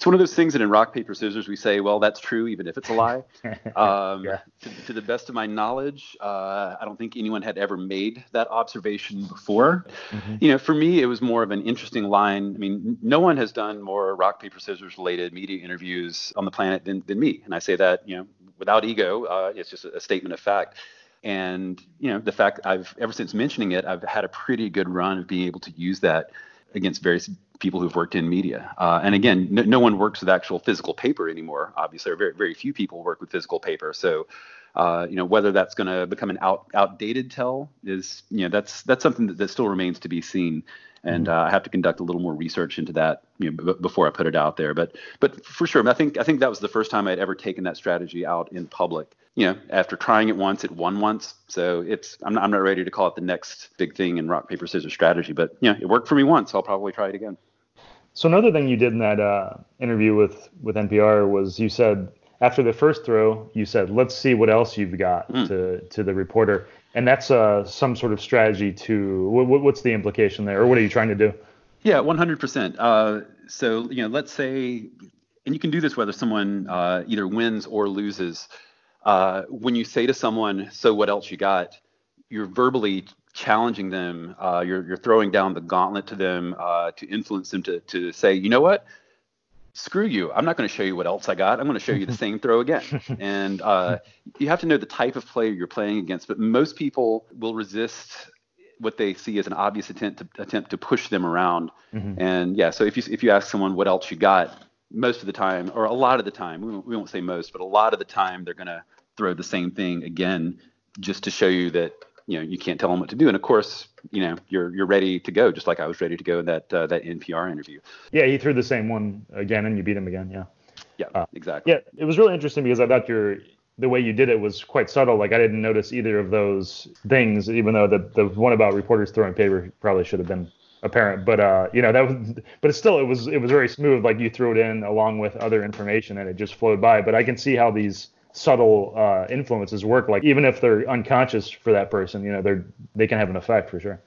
it's one of those things that in rock paper scissors we say, well, that's true even if it's a lie. (laughs) Um, yeah. to, to, the best of my knowledge, uh, I don't think anyone had ever made that observation before. Mm-hmm. You know, for me, it was more of an interesting line. I mean, no one has done more rock paper scissors related media interviews on the planet than than me, and I say that you know without ego. Uh, it's just a, a statement of fact. And you know, the fact I've ever since mentioning it, I've had a pretty good run of being able to use that against various people who've worked in media. Uh, and again, no, no, one works with actual physical paper anymore. Obviously, or very very few people work with physical paper. So, uh, you know, whether that's going to become an out, outdated tell is, you know, that's that's something that, that still remains to be seen. And mm-hmm. uh, I have to conduct a little more research into that you know, b- before I put it out there. But but for sure, I think I think that was the first time I'd ever taken that strategy out in public you know, after trying it once, it won once. So it's I'm not, I'm not ready to call it the next big thing in rock paper scissors strategy, but you know, it worked for me once. I'll probably try it again. So another thing you did in that uh, interview with with NPR was you said after the first throw, you said, "Let's see what else you've got." Mm. To to the reporter, and that's uh, some sort of strategy to what, what's the implication there, or what are you trying to do? Yeah, 100%. Uh, so you know, let's say, and you can do this whether someone uh, either wins or loses uh, when you say to someone, "So what else you got?" You're verbally challenging them. Uh, you're you're throwing down the gauntlet to them uh, to influence them to to say, "You know what? Screw you! I'm not going to show you what else I got. I'm going to show you the (laughs) same throw again." And uh, you have to know the type of player you're playing against. But most people will resist what they see as an obvious attempt to attempt to push them around. Mm-hmm. And yeah, so if you if you ask someone what else you got, most of the time, or a lot of the time, we won't, we won't say most, but a lot of the time, they're going to throw the same thing again just to show you that you know you can't tell them what to do. And of course you know you're you're ready to go just like i was ready to go in that uh, that npr interview. Yeah he threw the same one again and you beat him again yeah. Yeah uh, exactly. yeah it was really interesting because i thought your the way you did it was quite subtle. Like i didn't notice either of those things even though the the one about reporters throwing paper probably should have been apparent. But uh you know that was but it's still it was it was very smooth. Like you threw it in along with other information and it just flowed by. But i can see how these subtle uh, influences work. Like even if they're unconscious for that person, you know, they're they can have an effect for sure.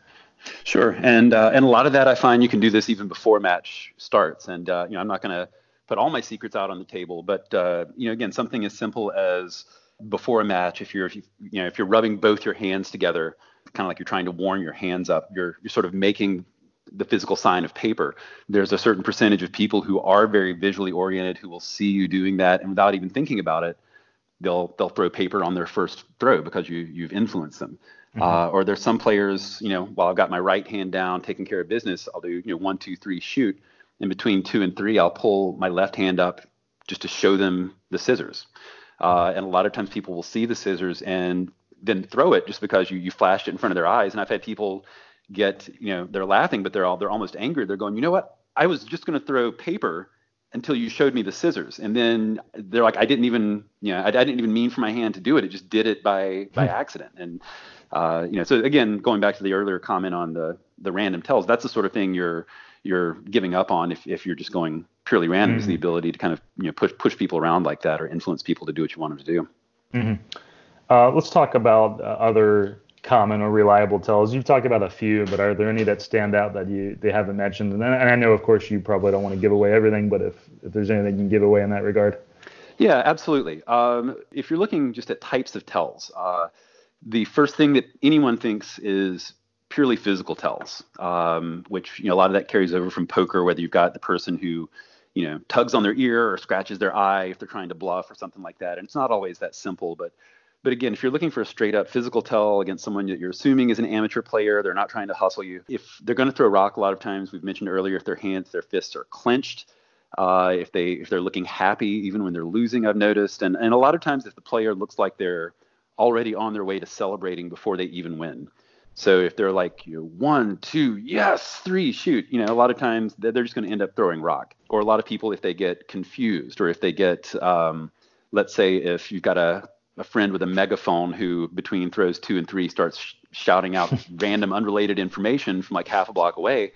Sure, and uh, and a lot of that I find you can do this even before match starts. And uh, you know, I'm not going to put all my secrets out on the table, but uh, you know, again, something as simple as before a match, if you're if you, you know if you're rubbing both your hands together, kind of like you're trying to warm your hands up, you're you're sort of making the physical sign of paper. There's a certain percentage of people who are very visually oriented who will see you doing that and without even thinking about it, they'll they'll throw paper on their first throw because you you've influenced them. Mm-hmm. Uh, or there's some players, you know, while I've got my right hand down taking care of business, I'll do you know one two three shoot. In between two and three, I'll pull my left hand up just to show them the scissors. Uh, and a lot of times people will see the scissors and then throw it just because you you flashed it in front of their eyes. And I've had people get you know they're laughing, but they're all they're almost angry. They're going, you know what? I was just going to throw paper until you showed me the scissors and then they're like i didn't even you know I, I, didn't even mean for my hand to do it it just did it by by hmm. accident and uh, you know so again going back to the earlier comment on the the random tells that's the sort of thing you're you're giving up on if, if you're just going purely random mm-hmm. is the hmm. ability to kind of you know push push people around like that or influence people to do what you want them to do mm-hmm. uh, let's talk about uh, other common or reliable tells. You've talked about a few, but are there any that stand out that you they haven't mentioned? And, and I know, of course, you probably don't want to give away everything, but if if there's anything you can give away in that regard. Yeah, absolutely. Um, if you're looking just at types of tells, uh, the first thing that anyone thinks is purely physical tells, um, which you know a lot of that carries over from poker, whether you've got the person who you know tugs on their ear or scratches their eye if they're trying to bluff or something like that. And it's not always that simple, but but again, if you're looking for a straight up physical tell against someone that you're assuming is an amateur player, they're not trying to hustle you. If they're going to throw a rock, a lot of times we've mentioned earlier, if their hands, their fists are clenched, uh, if they if they're looking happy even when they're losing, I've noticed, and and a lot of times if the player looks like they're already on their way to celebrating before they even win. So if they're like you know, one, two, yes, three, shoot, you know, a lot of times they're just going to end up throwing rock. Or a lot of people, if they get confused, or if they get, um, let's say, if you've got a a friend with a megaphone who between throws two and three starts sh- shouting out (laughs) random unrelated information from like half a block away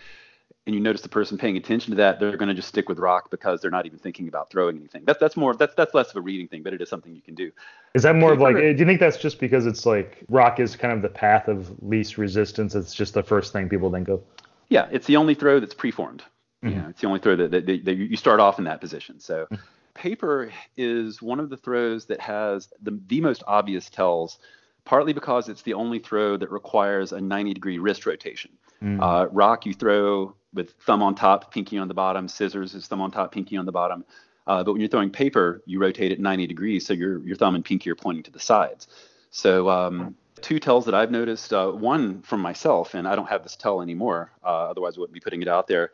and you notice the person paying attention to that they're going to just stick with rock because they're not even thinking about throwing anything. That's that's more that's that's less of a reading thing but it is something you can do. Is that more of like do you think that's just because it's like rock is kind of the path of least resistance? It's just the first thing people think of? Yeah it's the only throw that's preformed. Mm-hmm. you know, it's the only throw that, that, that, that you start off in that position. So mm-hmm paper is one of the throws that has the, the most obvious tells, partly because it's the only throw that requires a 90 degree wrist rotation. Mm. Uh, rock, you throw with thumb on top, pinky on the bottom. Scissors is thumb on top, pinky on the bottom. Uh, but when you're throwing paper, you rotate it 90 degrees, so your your thumb and pinky are pointing to the sides. So um, two tells that I've noticed. Uh, one from myself, and I don't have this tell anymore. Uh, otherwise, I wouldn't be putting it out there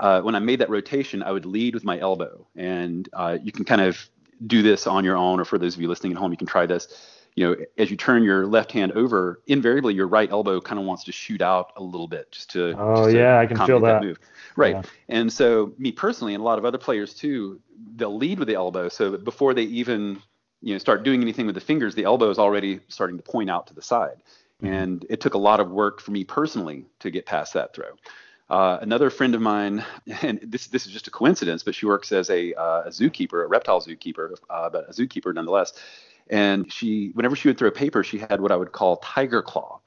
uh, when I made that rotation, I would lead with my elbow. And uh, you can kind of do this on your own, or for those of you listening at home, you can try this. You know, as you turn your left hand over, invariably your right elbow kind of wants to shoot out a little bit, just to. Oh just yeah, to I can feel that. that. move. Right. Yeah. And so me personally, and a lot of other players too, they'll lead with the elbow. So before they even you know start doing anything with the fingers, the elbow is already starting to point out to the side. Mm-hmm. And it took a lot of work for me personally to get past that throw. Uh, another friend of mine, (laughs) and this this is just a coincidence, but she works as a, uh, a zookeeper, a reptile zookeeper, uh, but a zookeeper nonetheless. And she, whenever she would throw a paper, she had what I would call tiger claw.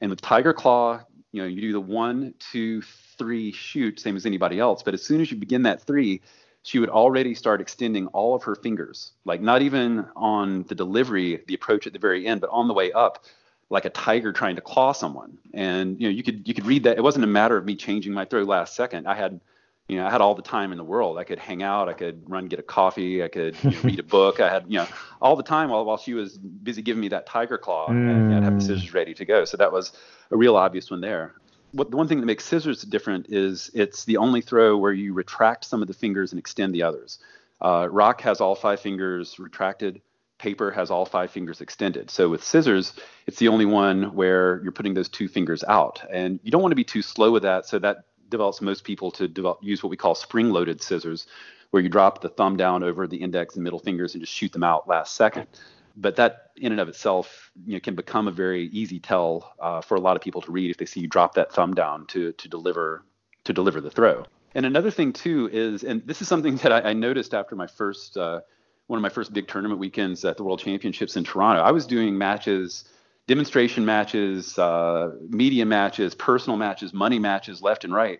And with tiger claw, you know, you do the one, two, three shoot, same as anybody else. But as soon as you begin that three, she would already start extending all of her fingers, like not even on the delivery, the approach at the very end, but on the way up like a tiger trying to claw someone. And you know, you could you could read that. It wasn't a matter of me changing my throw last second. I had you know, I had all the time in the world. I could hang out. I could run, get a coffee. I could you know, (laughs) read a book. I had, you know, all the time while, while she was busy giving me that tiger claw. Mm. And, I'd have the scissors ready to go. So that was a real obvious one there. What the one thing that makes scissors different is it's the only throw where you retract some of the fingers and extend the others. Uh, rock has all five fingers retracted paper has all five fingers extended. So with scissors, it's the only one where you're putting those two fingers out. And you don't want to be too slow with that. So that develops most people to develop, use what we call spring loaded scissors, where you drop the thumb down over the index and middle fingers and just shoot them out last second. But that in and of itself you know, can become a very easy tell uh, for a lot of people to read if they see you drop that thumb down to, to deliver to deliver the throw. And another thing too is, and this is something (laughs) that I, I noticed after my first uh, one of my first big tournament weekends at the World Championships in Toronto. I was doing matches, demonstration matches, uh, media matches, personal matches, money matches, left and right.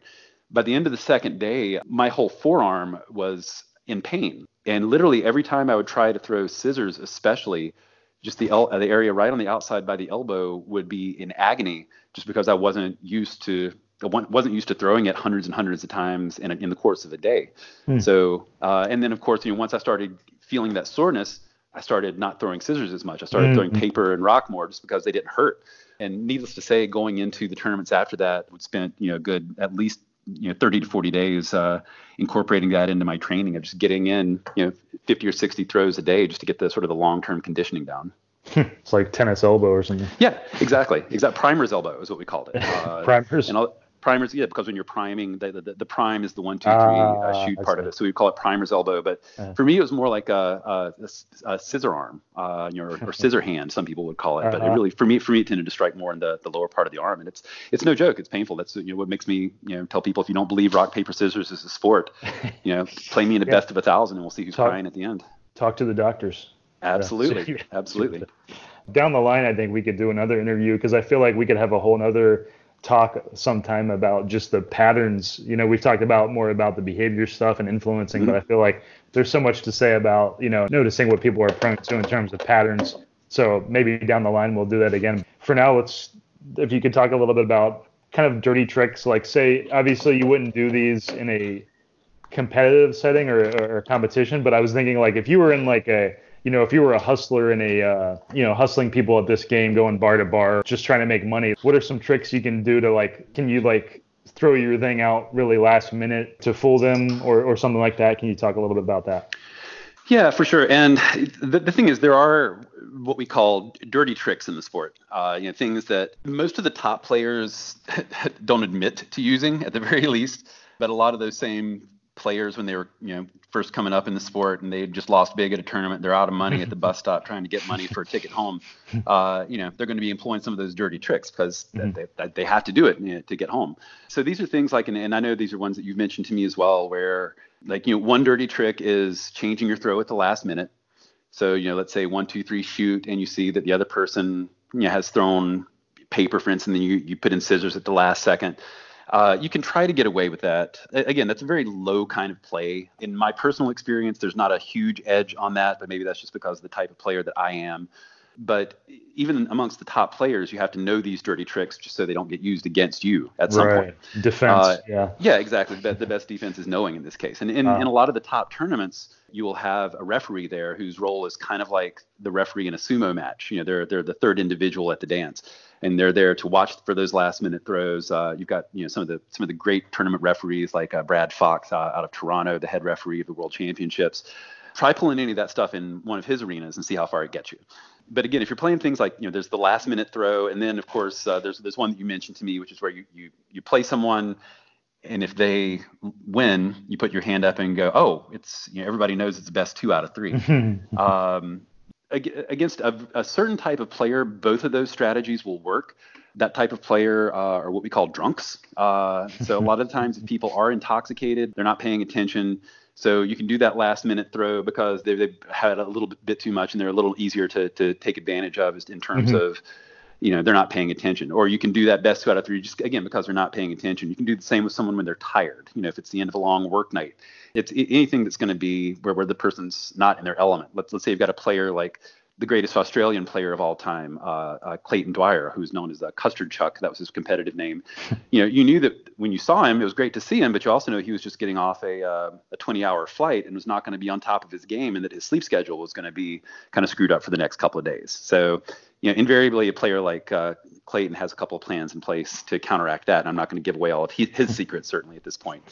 By the end of the second day, my whole forearm was in pain, and literally every time I would try to throw scissors, especially just the el- the area right on the outside by the elbow would be in agony, just because I wasn't used to I wasn't used to throwing it hundreds and hundreds of times in, a, in the course of a day. Hmm. So, uh, and then of course, you know, once I started feeling that soreness, I started not throwing scissors as much. I started mm-hmm. throwing paper and rock more just because they didn't hurt. And needless to say, going into the tournaments after that, would spent you know good at least you know 30 to 40 days uh, incorporating that into my training of just getting in you know 50 or 60 throws a day just to get the sort of the long-term conditioning down. (laughs) it's like tennis elbow or something. Yeah, exactly. Exact primer's elbow is what we called it. (laughs) Uh, primer's. And primers, yeah, because when you're priming, the, the, the prime is the one, two, three uh, ah, shoot part of it. So we call it primer's elbow. But uh, for me, it was more like a, a, a scissor arm, uh, you know, or, or, (laughs) scissor hand, some people would call it. Uh-huh. But it uh-huh. really, for me, for me, it tended to strike more in the, the lower part of the arm, and it's it's no joke. It's painful. That's you know what makes me you know tell people if you don't believe rock paper scissors is a sport, (laughs) you know, play me in a yeah. best of a thousand, and we'll see who's talk, crying at the end. Talk to the doctors. Absolutely, (laughs) absolutely. Down the line, I think we could do another interview because I feel like we could have a whole other talk sometime about just the patterns. You know, we've talked about more about the behavior stuff and influencing, mm-hmm. but I feel like there's so much to say about, you know, noticing what people are prone to in terms of patterns. So maybe down the line we'll do that again. For now, let's if you could talk a little bit about kind of dirty tricks, like say obviously you wouldn't do these in a competitive setting or, or competition, but I was thinking like if you were in like a you know, if you were a hustler in a, uh, you know, hustling people at this game, going bar to bar, just trying to make money, what are some tricks you can do to like, can you like throw your thing out really last minute to fool them or, or something like that? Can you talk a little bit about that? Yeah, for sure. And the, the thing is, there are what we call dirty tricks in the sport. Uh, you know, things that most of the top players (laughs) don't admit to using, at the very (laughs) least. But a lot of those same players when they were you know first coming up in the sport and they just lost big at a tournament they're out of money at the bus stop trying to get money for a ticket home. (laughs) Uh, you know they're going to be employing some of those dirty tricks because mm-hmm. they, they have to do it you know, to get home. So these are things like and, and i know these are ones that you've mentioned to me as well where like you know one dirty trick is changing your throw at the last minute. So you know let's say one two three shoot and you see that the other person you know has thrown paper for instance and then you, you put in scissors at the last second uh, you can try to get away with that. Again, that's a very low kind of play. In my personal experience, there's not a huge edge on that, but maybe that's just because of the type of player that I am. But even amongst the top players, you have to know these dirty tricks just so they don't get used against you at some right. point. Defense, uh, yeah. Yeah, exactly. The best defense is knowing in this case. And in, uh. in a lot of the top tournaments, you will have a referee there whose role is kind of like the referee in a sumo match. You know, they're they're the third individual at the dance, and they're there to watch for those last minute throws. Uh, you've got you know some of the some of the great tournament referees like uh, Brad Fox uh, out of Toronto, the head referee of the World Championships. Try pulling any of that stuff in one of his arenas and see how far it gets you. But again, if you're playing things like you know, there's the last minute throw, and then of course uh, there's there's one that you mentioned to me, which is where you you you play someone and if they win, you put your hand up and go, "Oh, it's you know everybody knows it's the best two out of three. (laughs) um, against a, a, certain type of player, both of those strategies will work. That type of player uh, are what we call drunks. Uh, so a lot of times, if people are intoxicated, they're not paying attention. So you can do that last minute throw because they've, they've had a little bit too much and they're a little easier to, to take advantage of in terms mm-hmm. of you know they're not paying attention or you can do that best two out of three just again because they're not paying attention you can do the same with someone when they're tired you know if it's the end of a long work night it's anything that's going to be where, where the person's not in their element let's let's say you've got a player like the greatest Australian player of all time, uh, uh, Clayton Dwyer, who's known as uh, Custard Chuck. That was his competitive name. (laughs) you know, you knew that when you saw him, it was great to see him, but you also know he was just getting off a, uh, a 20-hour flight and was not going to be on top of his game, and that his sleep schedule was going to be kind of screwed up for the next couple of days. So, you know, invariably, a player like uh, Clayton has a couple of plans in place to counteract that. And I'm not going to give away all of his, his (laughs) secrets certainly at this point.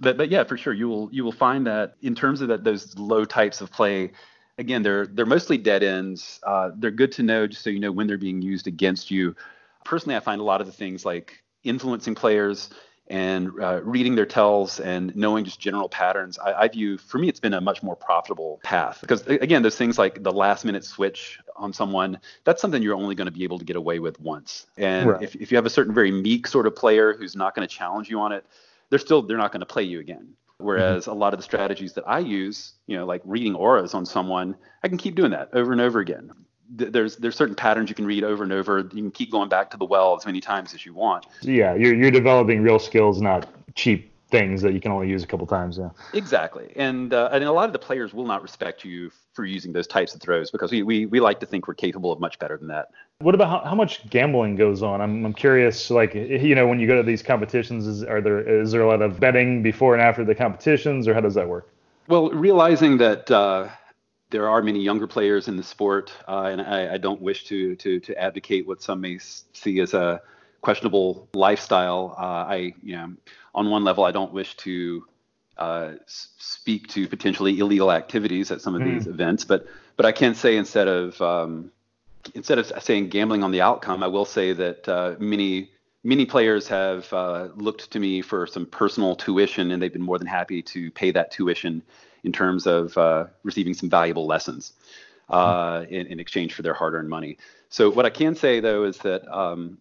But but yeah, for sure, you will you will find that in terms of that those low types of play again, they're they're mostly dead ends. Uh, they're good to know just so you know when they're being used against you. Personally, I find a lot of the things like influencing players and uh, reading their tells and knowing just general patterns, I, I, view for me it's been a much more profitable path because again, those things like the last minute switch on someone, that's something you're only going to be able to get away with once. And right. if, if you have a certain very meek sort of player who's not going to challenge you on it, they're still they're not going to play you again. Whereas mm-hmm. a lot of the strategies that I use, you know, like reading auras on someone, I can keep doing that over and over again there's there's certain patterns you can read over and over. You can keep going back to the well as many times as you want. Yeah, you're you're developing real skills, not cheap things that you can only use a couple times. Yeah. Exactly, and uh, and a lot of the players will not respect you for using those types of throws because we we, we like to think we're capable of much better than that. What about how, how much gambling goes on? I'm I'm curious. Like you know, when you go to these competitions, is are there is there a lot of betting before and after the competitions, or how does that work? Well, realizing that. Uh, there are many younger players in the sport, uh, and I, I, don't wish to, to to advocate what some may see as a questionable lifestyle. Uh, I, you know, on one level, I don't wish to uh, speak to potentially illegal activities at some of mm. these events, but but I can say instead of um, instead of saying gambling on the outcome, I will say that uh, many many players have uh, looked to me for some personal tuition, and they've been more than happy to pay that tuition in terms of uh, receiving some valuable lessons uh, in, in, exchange for their hard-earned money. So what I can say though is that um,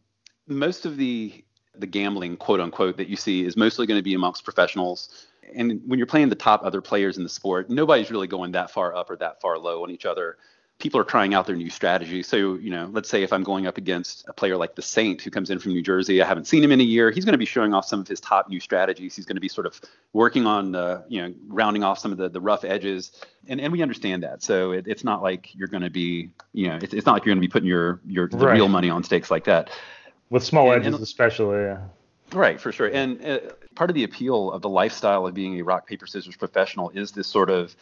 most of the the gambling, quote unquote, that you see is mostly going to be amongst professionals. And when you're playing the top other players in the sport, nobody's really going that far up or that far low on each other people are trying out their new strategy. So, you know, let's say if I'm going up against a player like the Saint who comes in from New Jersey, I haven't seen him in a year. He's going to be showing off some of his top new strategies. He's going to be sort of working on, the, you know, rounding off some of the, the rough edges. And, and we understand that. So it, it's not like you're going to be, you know, it's, it's not like you're going to be putting your, your the right. real money on stakes like that. With small and, edges, and, especially. Yeah. Right, for sure. And uh, part of the appeal of the lifestyle of being a rock, paper, scissors professional is this sort of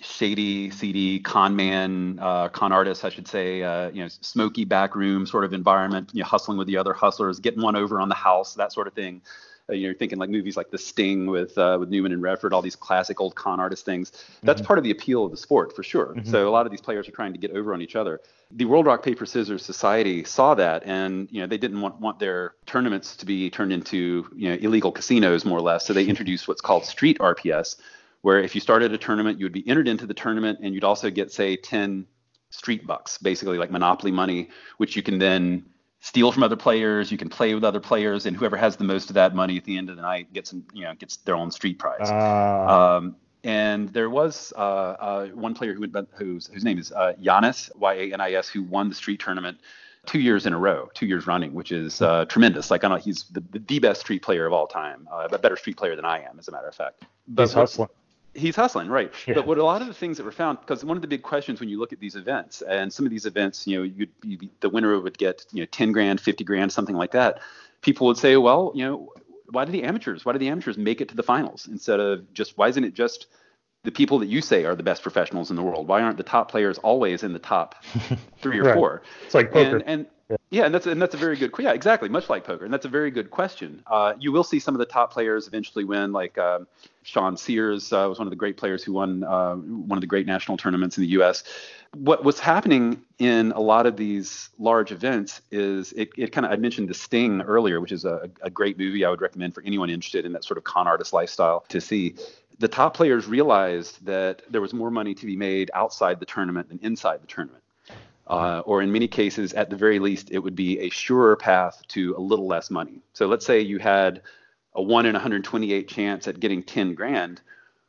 shady, seedy con man, uh, con artist, I should say, uh, you know, smoky back room sort of environment, you know, hustling with the other hustlers, getting one over on the house, that sort of thing. Uh, you're thinking like movies like The Sting with uh, with Newman and Redford, all these classic old con artist things. That's mm-hmm. part of the appeal of the sport for sure. Mm-hmm. So a lot of these players are trying to get over on each other. The World Rock Paper Scissors Society saw that, and you know they didn't want want their tournaments to be turned into you know illegal casinos more or less. So they (laughs) introduced what's called Street RPS, where if you started a tournament, you would be entered into the tournament and you'd also get, say, 10 street bucks, basically like monopoly money, which you can then steal from other players. You can play with other players, and whoever has the most of that money at the end of the night gets, you know, gets their own street prize. Uh. Um, and there was uh, uh, one player who went, whose whose name is uh, Yanis Y A N I S, who won the street tournament two years in a row, two years running, which is uh, tremendous. Like I know he's the, the, best street player of all time, uh, a better street player than I am, as a matter of fact. But he's hustling. He's hustling, right? Yeah. But what a lot of the things that were found, because one of the big questions when you look at these events, and some of these events, you know, you'd, you'd, the winner would get, you know, 10 grand, 50 grand, something like that. People would say, well, you know, why do the amateurs, why do the amateurs make it to the finals instead of just, why isn't it just the people that you say are the best professionals in the world? Why aren't the top players always in the top (laughs) three or right. four? It's like poker. And, and yeah. yeah, and that's and that's a very good question. yeah exactly much like poker and that's a very good question. Uh, you will see some of the top players eventually win like um, Sean Sears uh, was one of the great players who won uh, one of the great national tournaments in the U.S. What what's happening in a lot of these large events is it, it kind of I mentioned The Sting earlier, which is a, a great movie I would recommend for anyone interested in that sort of con artist lifestyle to see. The top players realized that there was more money to be made outside the tournament than inside the tournament. Uh, or in many cases, at the very least, it would be a surer path to a little less money. So let's say you had a 1 in 128 chance at getting 10 grand,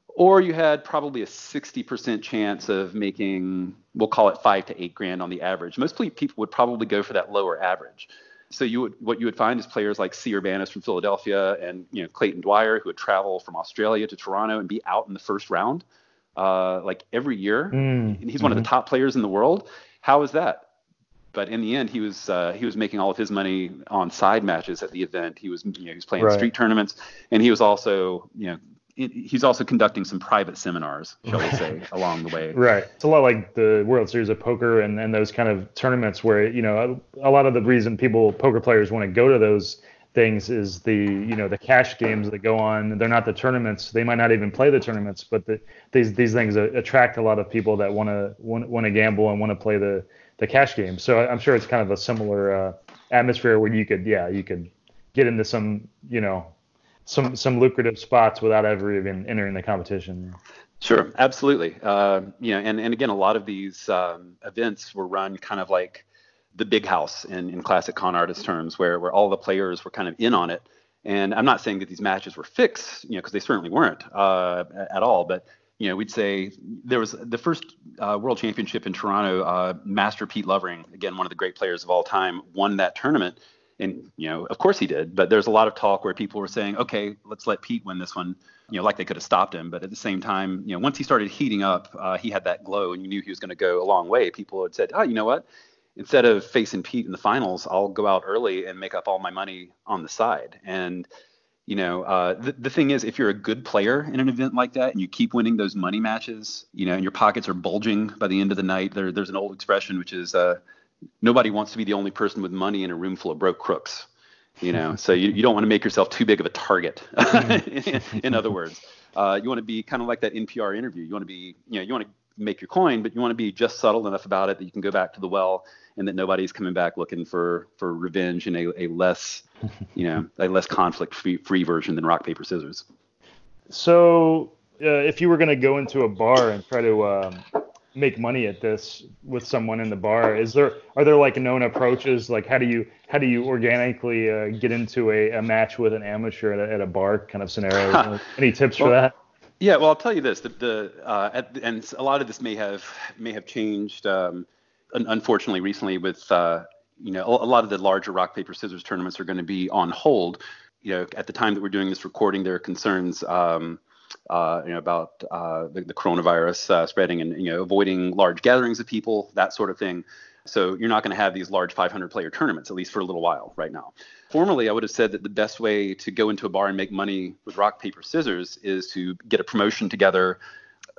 or you had probably a 60% chance of making, we'll call it 5 to 8 grand on the average. Most people would probably go for that lower average. So you would, what you would find is players like C. Urbanis from Philadelphia and you know Clayton Dwyer who would travel from Australia to Toronto and be out in the first round, uh, like every year. Mm, and he's mm-hmm. one of the mm-hmm. top players in the world. How is that? But in the end, he was uh, he was making all of his money on side matches at the event. He was you know he was playing right. street tournaments, and he was also you know he's also conducting some private seminars, shall we say, (laughs) along the way. Right. It's a lot like the World Series of Poker and, and those kind of tournaments where, you know, a, a lot of the reason people, poker players want to go to those things is the you know the cash games that go on. They're not the tournaments. They might not even play the tournaments, but the, these these things attract a lot of people that want to want to gamble and want to play the the cash games. So I'm sure it's kind of a similar uh, atmosphere where you could yeah you could get into some you know some some lucrative spots without ever even entering the competition. Sure, absolutely. Uh, you know, and, and again, a lot of these um, events were run kind of like the big house in, in classic con artist terms, where where all the players were kind of in on it. And I'm not saying that these matches were fixed, you know, because they certainly weren't uh, at all. But you know, we'd say there was the first uh, World Championship in Toronto. Uh, Master Pete Lovering, again one of the great players of all time, won that tournament. And you know, of course he did. But there's a lot of talk where people were saying, okay, let's let Pete win this one. You know, like they could have stopped him. But at the same time, you know, once he started heating up, uh, he had that glow, and you knew he was going to go a long way. People had said, oh, you know what? Instead of facing Pete in the finals, I'll go out early and make up all my money on the side. And you know, uh, the, the thing is, if you're a good player in an event like that and you keep winning those money matches, you know, and your pockets are bulging by the end of the night, there, there's an old expression which is uh, nobody wants to be the only person with money in a room full of broke crooks. You know, (laughs) so you, you don't want to make yourself too big of a target. (laughs) in, in other words, uh, you want to be kind of like that NPR interview. You want to be, you know, you want to make your coin, but you want to be just subtle enough about it that you can go back to the well and that nobody's coming back looking for for revenge in a, a less (laughs) you know a less conflict free, free version than rock paper scissors. So uh, if you were going to go into a bar and try to um, make money at this with someone in the bar is there are there like known approaches? Like how do you how do you organically uh, get into a, a match with an amateur at a, at a bar kind of scenario? (laughs) Any tips well, for that yeah well i'll tell you this the, the uh, at, and a lot of this may have may have changed um, unfortunately, recently with uh, you know a lot of the larger rock paper scissors tournaments are going to be on hold. You know, at the time that we're doing this recording, there are concerns. Um, uh, you know, about uh, the, the, coronavirus uh, spreading and you know avoiding large gatherings of people, that sort of thing. So you're not going to have these large 500 player tournaments, at least for a little while right now. Formerly, I would have said that the best way to go into a bar and make money with rock, paper, scissors is to get a promotion together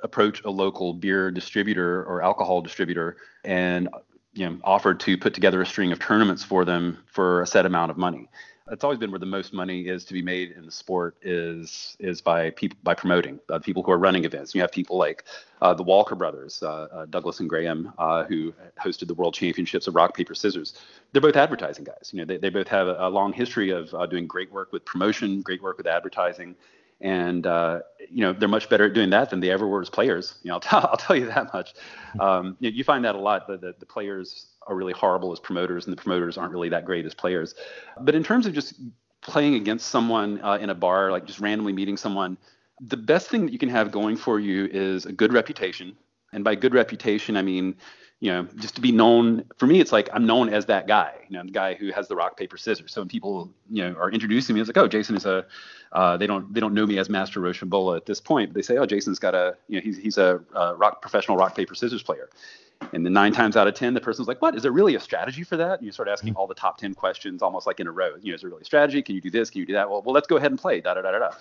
approach a local beer distributor or alcohol distributor and you know offer to put together a string of tournaments for them for a set amount of money that's always been where the most money is to be made in the sport is is by people by promoting uh, people who are running events. You have people like uh, the Walker brothers, uh, uh Douglas and Graham, uh, who hosted the World Championships of Rock Paper Scissors. They're both advertising guys. You know, they, they both have a, a long history of uh, doing great work with promotion, great work with advertising, and uh, you know they're much better at doing that than they ever were as players. You know, I'll, t- (laughs) I'll tell you that much. Um, you, know, you, find that a lot. The, the, the, players are really horrible as promoters, and the promoters aren't really that great as players. But in terms of just playing against someone uh, in a bar, like just randomly meeting someone, the best thing that you can have going for you is a good reputation. And by good reputation, I mean you know, just to be known for me, it's like I'm known as that guy, you know, the guy who has the rock paper scissors. So when people, you know, are introducing me, it's like, oh, Jason is a, uh, they don't they don't know me as Master Rochambeau at this point. But they say, oh, Jason's got a, you know, he's he's a uh, rock professional rock paper scissors player. And then nine times out of ten, the person's like, "What is there really a strategy for that?" And you start asking all the top ten questions, almost like in a row. You know, is there really a strategy? Can you do this? Can you do that? Well, well, let's go ahead and play. Da da da da da.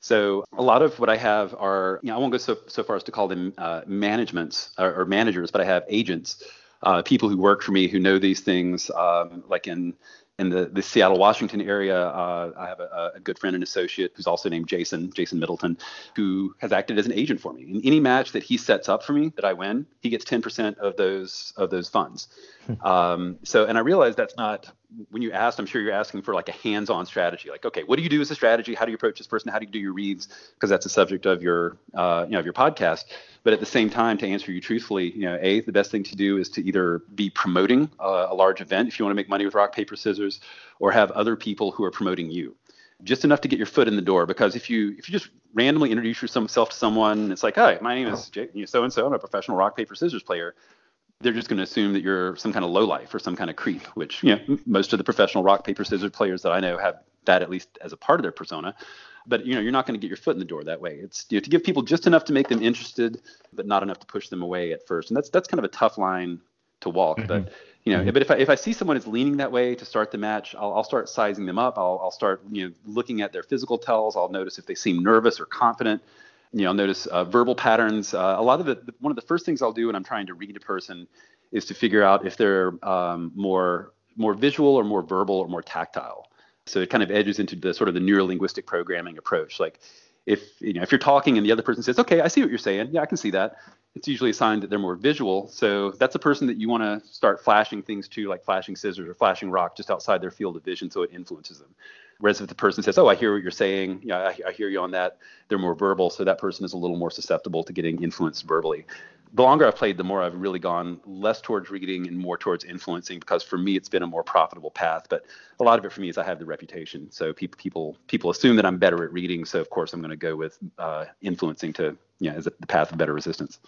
So a lot of what I have are, you know, I won't go so so far as to call them uh, managements or, or managers, but I have agents uh, people who work for me who know these things, um, like in in the, the Seattle, Washington area, uh, I have a, a, good friend and associate who's also named Jason, Jason Middleton, who has acted as an agent for me. In any match that he sets up for me that I win, he gets 10% of those of those funds. Hmm. um, so, and I realize that's not when you asked, I'm sure you're asking for like a hands-on strategy. Like, okay, what do you do as a strategy? How do you approach this person? How do you do your reads? Because that's the subject of your, uh, you know, of your podcast. But at the same time, to answer you truthfully, you know, a the best thing to do is to either be promoting uh, a large event if you want to make money with rock paper scissors, or have other people who are promoting you. Just enough to get your foot in the door. Because if you if you just randomly introduce yourself to someone, it's like, hi, my name is so and so. I'm a professional rock paper scissors player they're just going to assume that you're some kind of lowlife or some kind of creep, which you know most of the professional rock paper scissors players that I know have that at least as a part of their persona. But you know you're not going to get your foot in the door that way. It's you know, to give people just enough to make them interested, but not enough to push them away at first. And that's that's kind of a tough line to walk. Mm-hmm. But you know, mm-hmm. but if I if I see someone is leaning that way to start the match, I'll, I'll start sizing them up. I'll I'll start you know looking at their physical tells. I'll notice if they seem nervous or confident you know, I'll notice uh, verbal patterns. Uh, a lot of the one of the first things I'll do when I'm trying to read a person is to figure out if they're um, more more visual or more verbal or more tactile. So it kind of edges into the sort of the neurolinguistic programming approach. Like if you know if you're talking and the other person says, "Okay, I see what you're saying. Yeah, I can see that." It's usually a sign that they're more visual. So that's a person that you want to start flashing things to, like flashing scissors or flashing rock, just outside their field of vision, so it influences them. Whereas if the person says, "Oh, I hear what you're saying. Yeah, I, I hear you on that," they're more verbal, so that person is a little more susceptible to getting influenced verbally the longer I've played, the more I've really gone less towards reading and more towards influencing because for me it's been a more profitable path. But a lot of it for me is I have the reputation, so people people people assume that I'm better at reading. So of course I'm going to go with uh, influencing to yeah as the path of better resistance.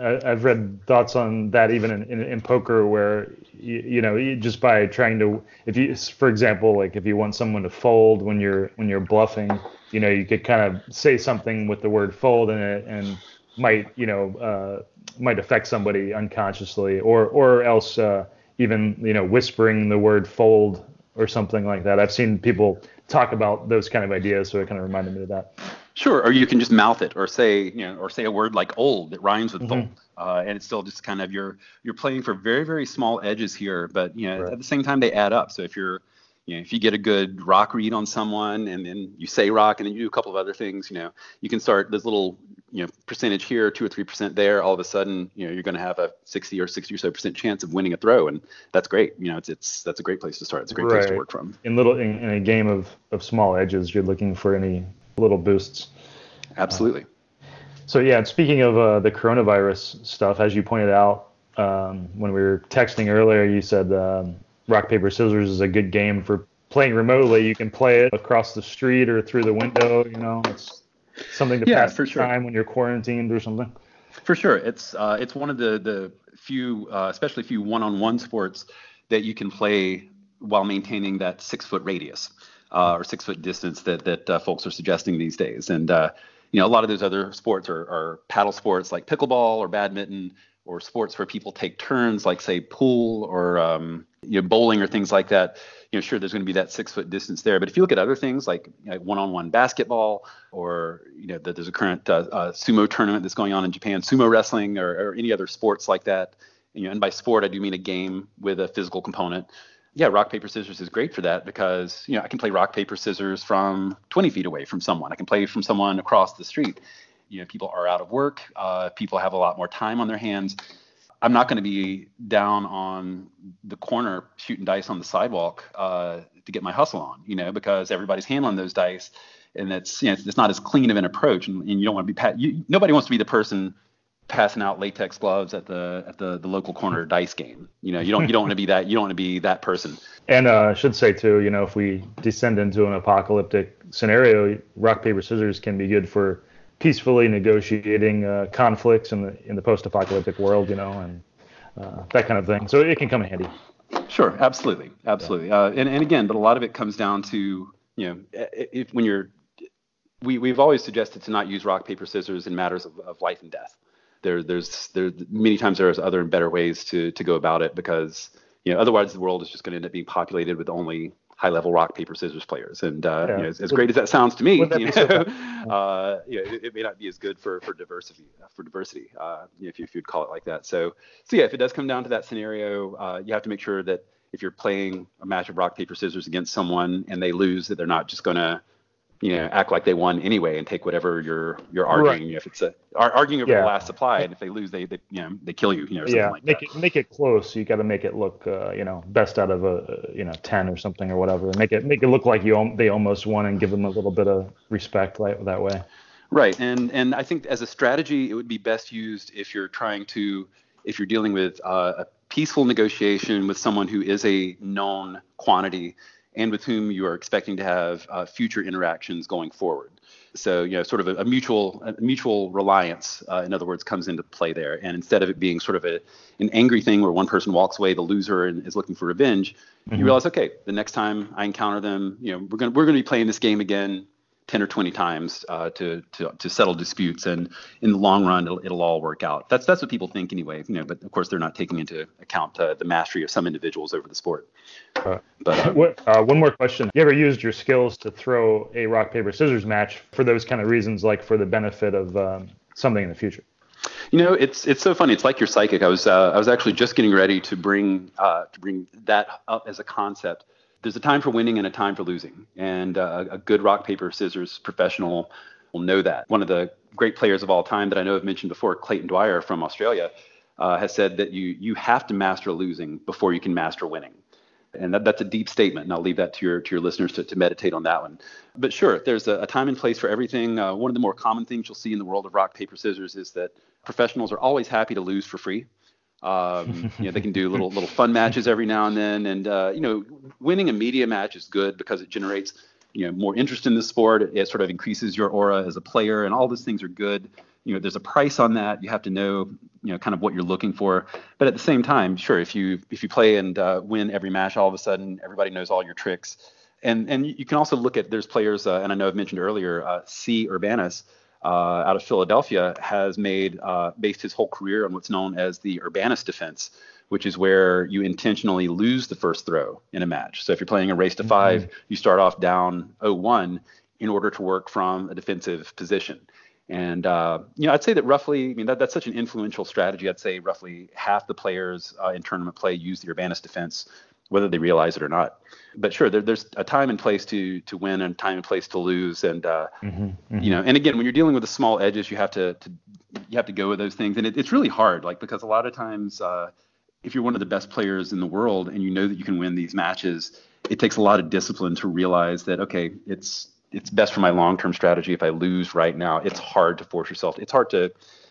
I've read thoughts on that even in, in, in poker where you, you, know just by trying to if you for example like if you want someone to fold when you're when you're bluffing you know you could kind of say something with the word fold in it and might you know uh, might affect somebody unconsciously, or or else uh, even you know whispering the word fold or something like that. I've seen people talk about those kind of ideas, so it kind of reminded me of that. Sure, or you can just mouth it, or say you know, or say a word like old that rhymes with mm-hmm. fold, uh, and it's still just kind of you're you're playing for very very small edges here, but you know right. at the same time they add up. So if you're you know, if you get a good rock read on someone and then you say rock and then you do a couple of other things, you know, you can start this little, you know, percentage here, two or three percent there. All of a sudden, you know, you're going to have a 60 or 60 or so percent chance of winning a throw, and that's great. You know, it's it's that's a great place to start. It's a great right. place to work from. In little in, in, a game of of small edges, you're looking for any little boosts. Absolutely. Uh, so yeah, and speaking of uh, the coronavirus stuff, as you pointed out um, when we were texting earlier, you said. Um, rock paper scissors is a good game for playing remotely. You can play it across the street or through the window. You know, it's something to yeah, pass for sure. time when you're quarantined or something. For sure, it's uh, it's one of the the few, uh, especially few one-on-one sports that you can play while maintaining that six foot radius uh, or six foot distance that that uh, folks are suggesting these days. And uh, you know, a lot of those other sports are, are paddle sports like pickleball or badminton or sports where people take turns, like say pool or um, you know bowling or things like that. You know, sure, there's going to be that six foot distance there, but if you look at other things like one-on-one basketball, or you know, that there's a current uh, uh, sumo tournament that's going on in Japan, sumo wrestling, or, or any other sports like that. You know, and by sport, I do mean a game with a physical component. Yeah, rock paper scissors is great for that because you know I can play rock paper scissors from 20 feet away from someone. I can play from someone across the street you know people are out of work uh, people have a lot more time on their hands i'm not going to be down on the corner shooting dice on the sidewalk uh, to get my hustle on you know because everybody's handling those dice and it's you know it's not as clean of an approach and, and you don't want to be pa- you, nobody wants to be the person passing out latex gloves at the at the, the local corner (laughs) dice game. You know, you don't you don't want to be that you don't want to be that person. And uh, I should say too, you know, if we descend into an apocalyptic scenario, rock paper scissors can be good for peacefully negotiating uh, conflicts in the in the post-apocalyptic world, you know, and uh, that kind of thing. So it can come in handy. Sure, absolutely, absolutely. Yeah. Uh, and and again, but a lot of it comes down to you know if when you're we we've always suggested to not use rock paper scissors in matters of, of life and death. There there's there many times there's other and better ways to to go about it because you know otherwise the world is just going to end up being populated with only high level rock paper scissors players. And uh, yeah. you know, as, as, great as that sounds to me, you know, so (laughs) uh, you know, it, it, may not be as good for for diversity uh, for diversity uh, if, you, if you'd call it like that. So so yeah, if it does come down to that scenario, uh, you have to make sure that if you're playing a match of rock paper scissors against someone and they lose, that they're not just going to you know act like they won anyway and take whatever you're you're arguing. Right. If it's a arguing over yeah. the last supply, and if they lose, they, they you know they kill you. You know, yeah. Like make that. it make it close. You got to make it look uh, you know best out of a you know ten or something or whatever. Make it make it look like you they almost won and give them a little bit of respect like, that way. Right, and and I think as a strategy, it would be best used if you're trying to if you're dealing with uh, a peaceful negotiation with someone who is a known quantity and with whom you are expecting to have uh, future interactions going forward. So, you know, sort of a, a mutual a mutual reliance, uh, in other words, comes into play there. And instead of it being sort of a an angry thing where one person walks away, the loser, and is looking for revenge, mm-hmm. you realize, okay, the next time I encounter them, you know, we're gonna we're gonna be playing this game again 10 or 20 times uh, to, to, to settle disputes and in the long run it'll, it'll all work out. That's that's what people think anyway you know but of course they're not taking into account uh, the mastery of some individuals over the sport. Uh, but um, what, uh, one more question. Have you ever used your skills to throw a rock paper scissors match for those kind of reasons like for the benefit of um, something in the future? You know, it's it's so funny. It's like you're psychic. I was uh, I was actually just getting ready to bring uh, to bring that up as a concept there's a time for winning and a time for losing. And uh, a good rock, paper, scissors professional will know that. One of the great players of all time that I know I've mentioned before, Clayton Dwyer from Australia, uh, has said that you you have to master losing before you can master winning. And that, that's a deep statement, and I'll leave that to your to your listeners to, to meditate on that one. But sure, there's a, a time and place for everything. Uh, one of the more common things you'll see in the world of rock paper scissors is that professionals are always happy to lose for free. Um, (laughs) you know, they can do little little fun matches every now and then, and uh, you know, winning a media match is good because it generates you know more interest in the sport. It sort of increases your aura as a player, and all those things are good. You know, there's a price on that. You have to know you know kind of what you're looking for. But at the same time, sure, if you if you play and uh, win every match, all of a sudden everybody knows all your tricks. And and you can also look at there's players, uh, and I know I've mentioned earlier, uh, C. Urbanus uh, out of Philadelphia has made uh, based his whole career on what's known as the Urbanus defense, which is where you intentionally lose the first throw in a match. So if you're playing a race to 5 mm-hmm. you start off down 0-1 in order to work from a defensive position. And uh, you know, I'd say that roughly, I mean, that, that's such an influential strategy. I'd say roughly half the players uh, in tournament play use the Urbanus defense, whether they realize it or not but sure, there, there's a time and place to to win and time and place to lose, and uh, mm-hmm, mm-hmm. you know, and again, when you're dealing with the small edges, you have to, to you have to go with those things, and it, it's really hard, like because a lot of times, uh, if you're one of the best players in the world and you know that you can win these matches, it takes a lot of discipline to realize that okay, it's it's best for my long-term strategy if I lose right now. It's hard to force yourself. It's hard to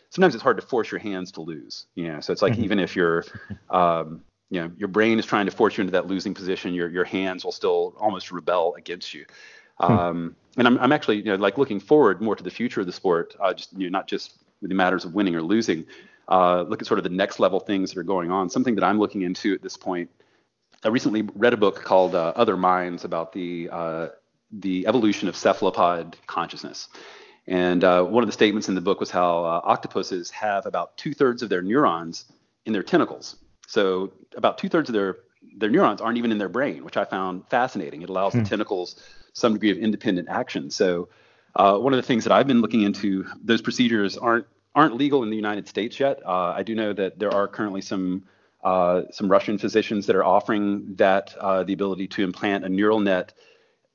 sometimes it's hard to force your hands to lose. You know, so it's like mm-hmm. even if you're um, you know your brain is trying to force you into that losing position. Your your hands will still almost rebel against you. Hmm. um, and I'm, I'm actually you know like looking forward more to the future of the sport uh, just you know not just the matters of winning or losing uh, look at sort of the next level things that are going on. Something that i'm looking into at this point i recently read a book called uh, other minds about the uh, the evolution of cephalopod consciousness. And uh, one of the statements in the book was how uh, octopuses have about two thirds of their neurons in their tentacles so about two thirds of their their neurons aren't even in their brain, which I found fascinating. It allows hmm. the tentacles some degree of independent action. So uh, one of the things that I've been looking into, those procedures aren't aren't legal in the United States yet. Uh, I do know that there are currently some uh, some Russian physicians that are offering that uh, the ability to implant a neural net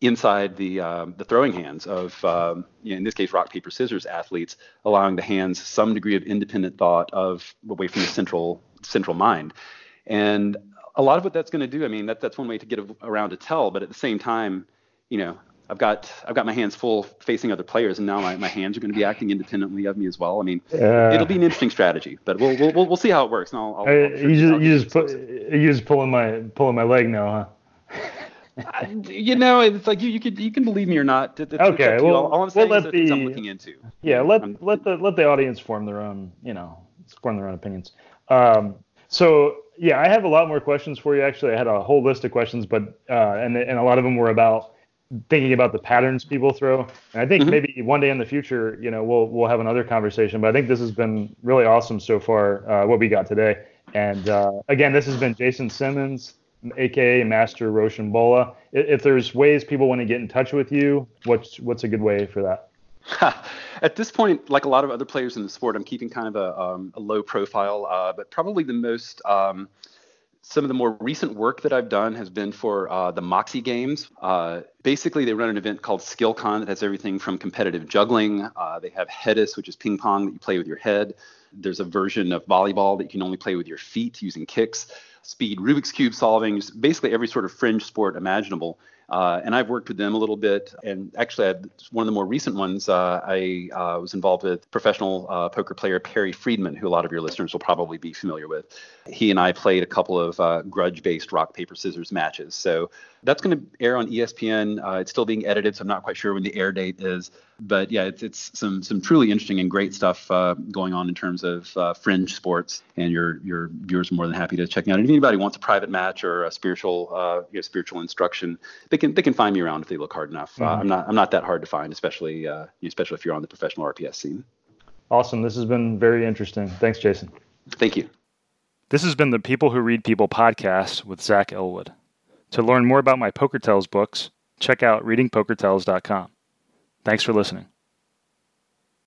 inside the um, the throwing hands of um, you know, in this case rock paper scissors athletes, allowing the hands some degree of independent thought of away from the central central mind. And a lot of what that's going to do, I mean, that, that's one way to get around to tell, but at the same time, you know, I've got I've got my hands full facing other players, and now my, my hands are going to be acting independently of me as well. I mean, uh, it'll be an interesting strategy, but we'll we'll we'll, see how it works. And I'll, I'll, I'll you just you just put, you just pulling my pulling my leg now, huh? you know, it's like you, you could you can believe me or not. It's, okay, well, all, all I'm saying we'll let the, I'm looking into. Yeah, let I'm, let the let the audience form their own, you know, form their own opinions. Um, so yeah, I have a lot more questions for you. Actually, I had a whole list of questions, but uh, and and a lot of them were about thinking about the patterns people throw. And I think mm-hmm. maybe one day in the future, you know, we'll we'll have another conversation. But I think this has been really awesome so far. Uh, what we got today. And uh, again, this has been Jason Simmons, aka Master Rochambeau. If there's ways people want to get in touch with you, what's what's a good way for that? (laughs) At this point, like a lot of other players in the sport, I'm keeping kind of a, um, a low profile, uh, but probably the most. Um, some of the more recent work that I've done has been for uh, the Moxie Games. Uh, basically, they run an event called SkillCon that has everything from competitive juggling. Uh, they have Headis, which is ping pong that you play with your head. There's a version of volleyball that you can only play with your feet using kicks. Speed Rubik's Cube solving, basically every sort of fringe sport imaginable. Uh, and I've worked with them a little bit. And actually, one of the more recent ones, uh, I uh, was involved with professional uh, poker player Perry Friedman, who a lot of your listeners will probably be familiar with. He and I played a couple of uh, grudge based rock, paper, scissors matches. So that's going to air on ESPN. Uh, it's still being edited, so I'm not quite sure when the air date is. But yeah, it's, it's some some truly interesting and great stuff going on in terms of fringe sports. And your your viewers are more than happy to check me out. And if anybody wants a private match or a spiritual you know, spiritual instruction, they can they can find me around if they look hard enough. Uh, mm-hmm. Uh, I'm not I'm not that hard to find, especially uh, especially if you're on the professional RPS scene. Awesome. This has been very interesting. Thanks, Jason. Thank you. This has been the People Who Read People podcast with Zach Elwood. To learn more about my Poker Tells books, check out readingpokertells.com. Thanks for listening.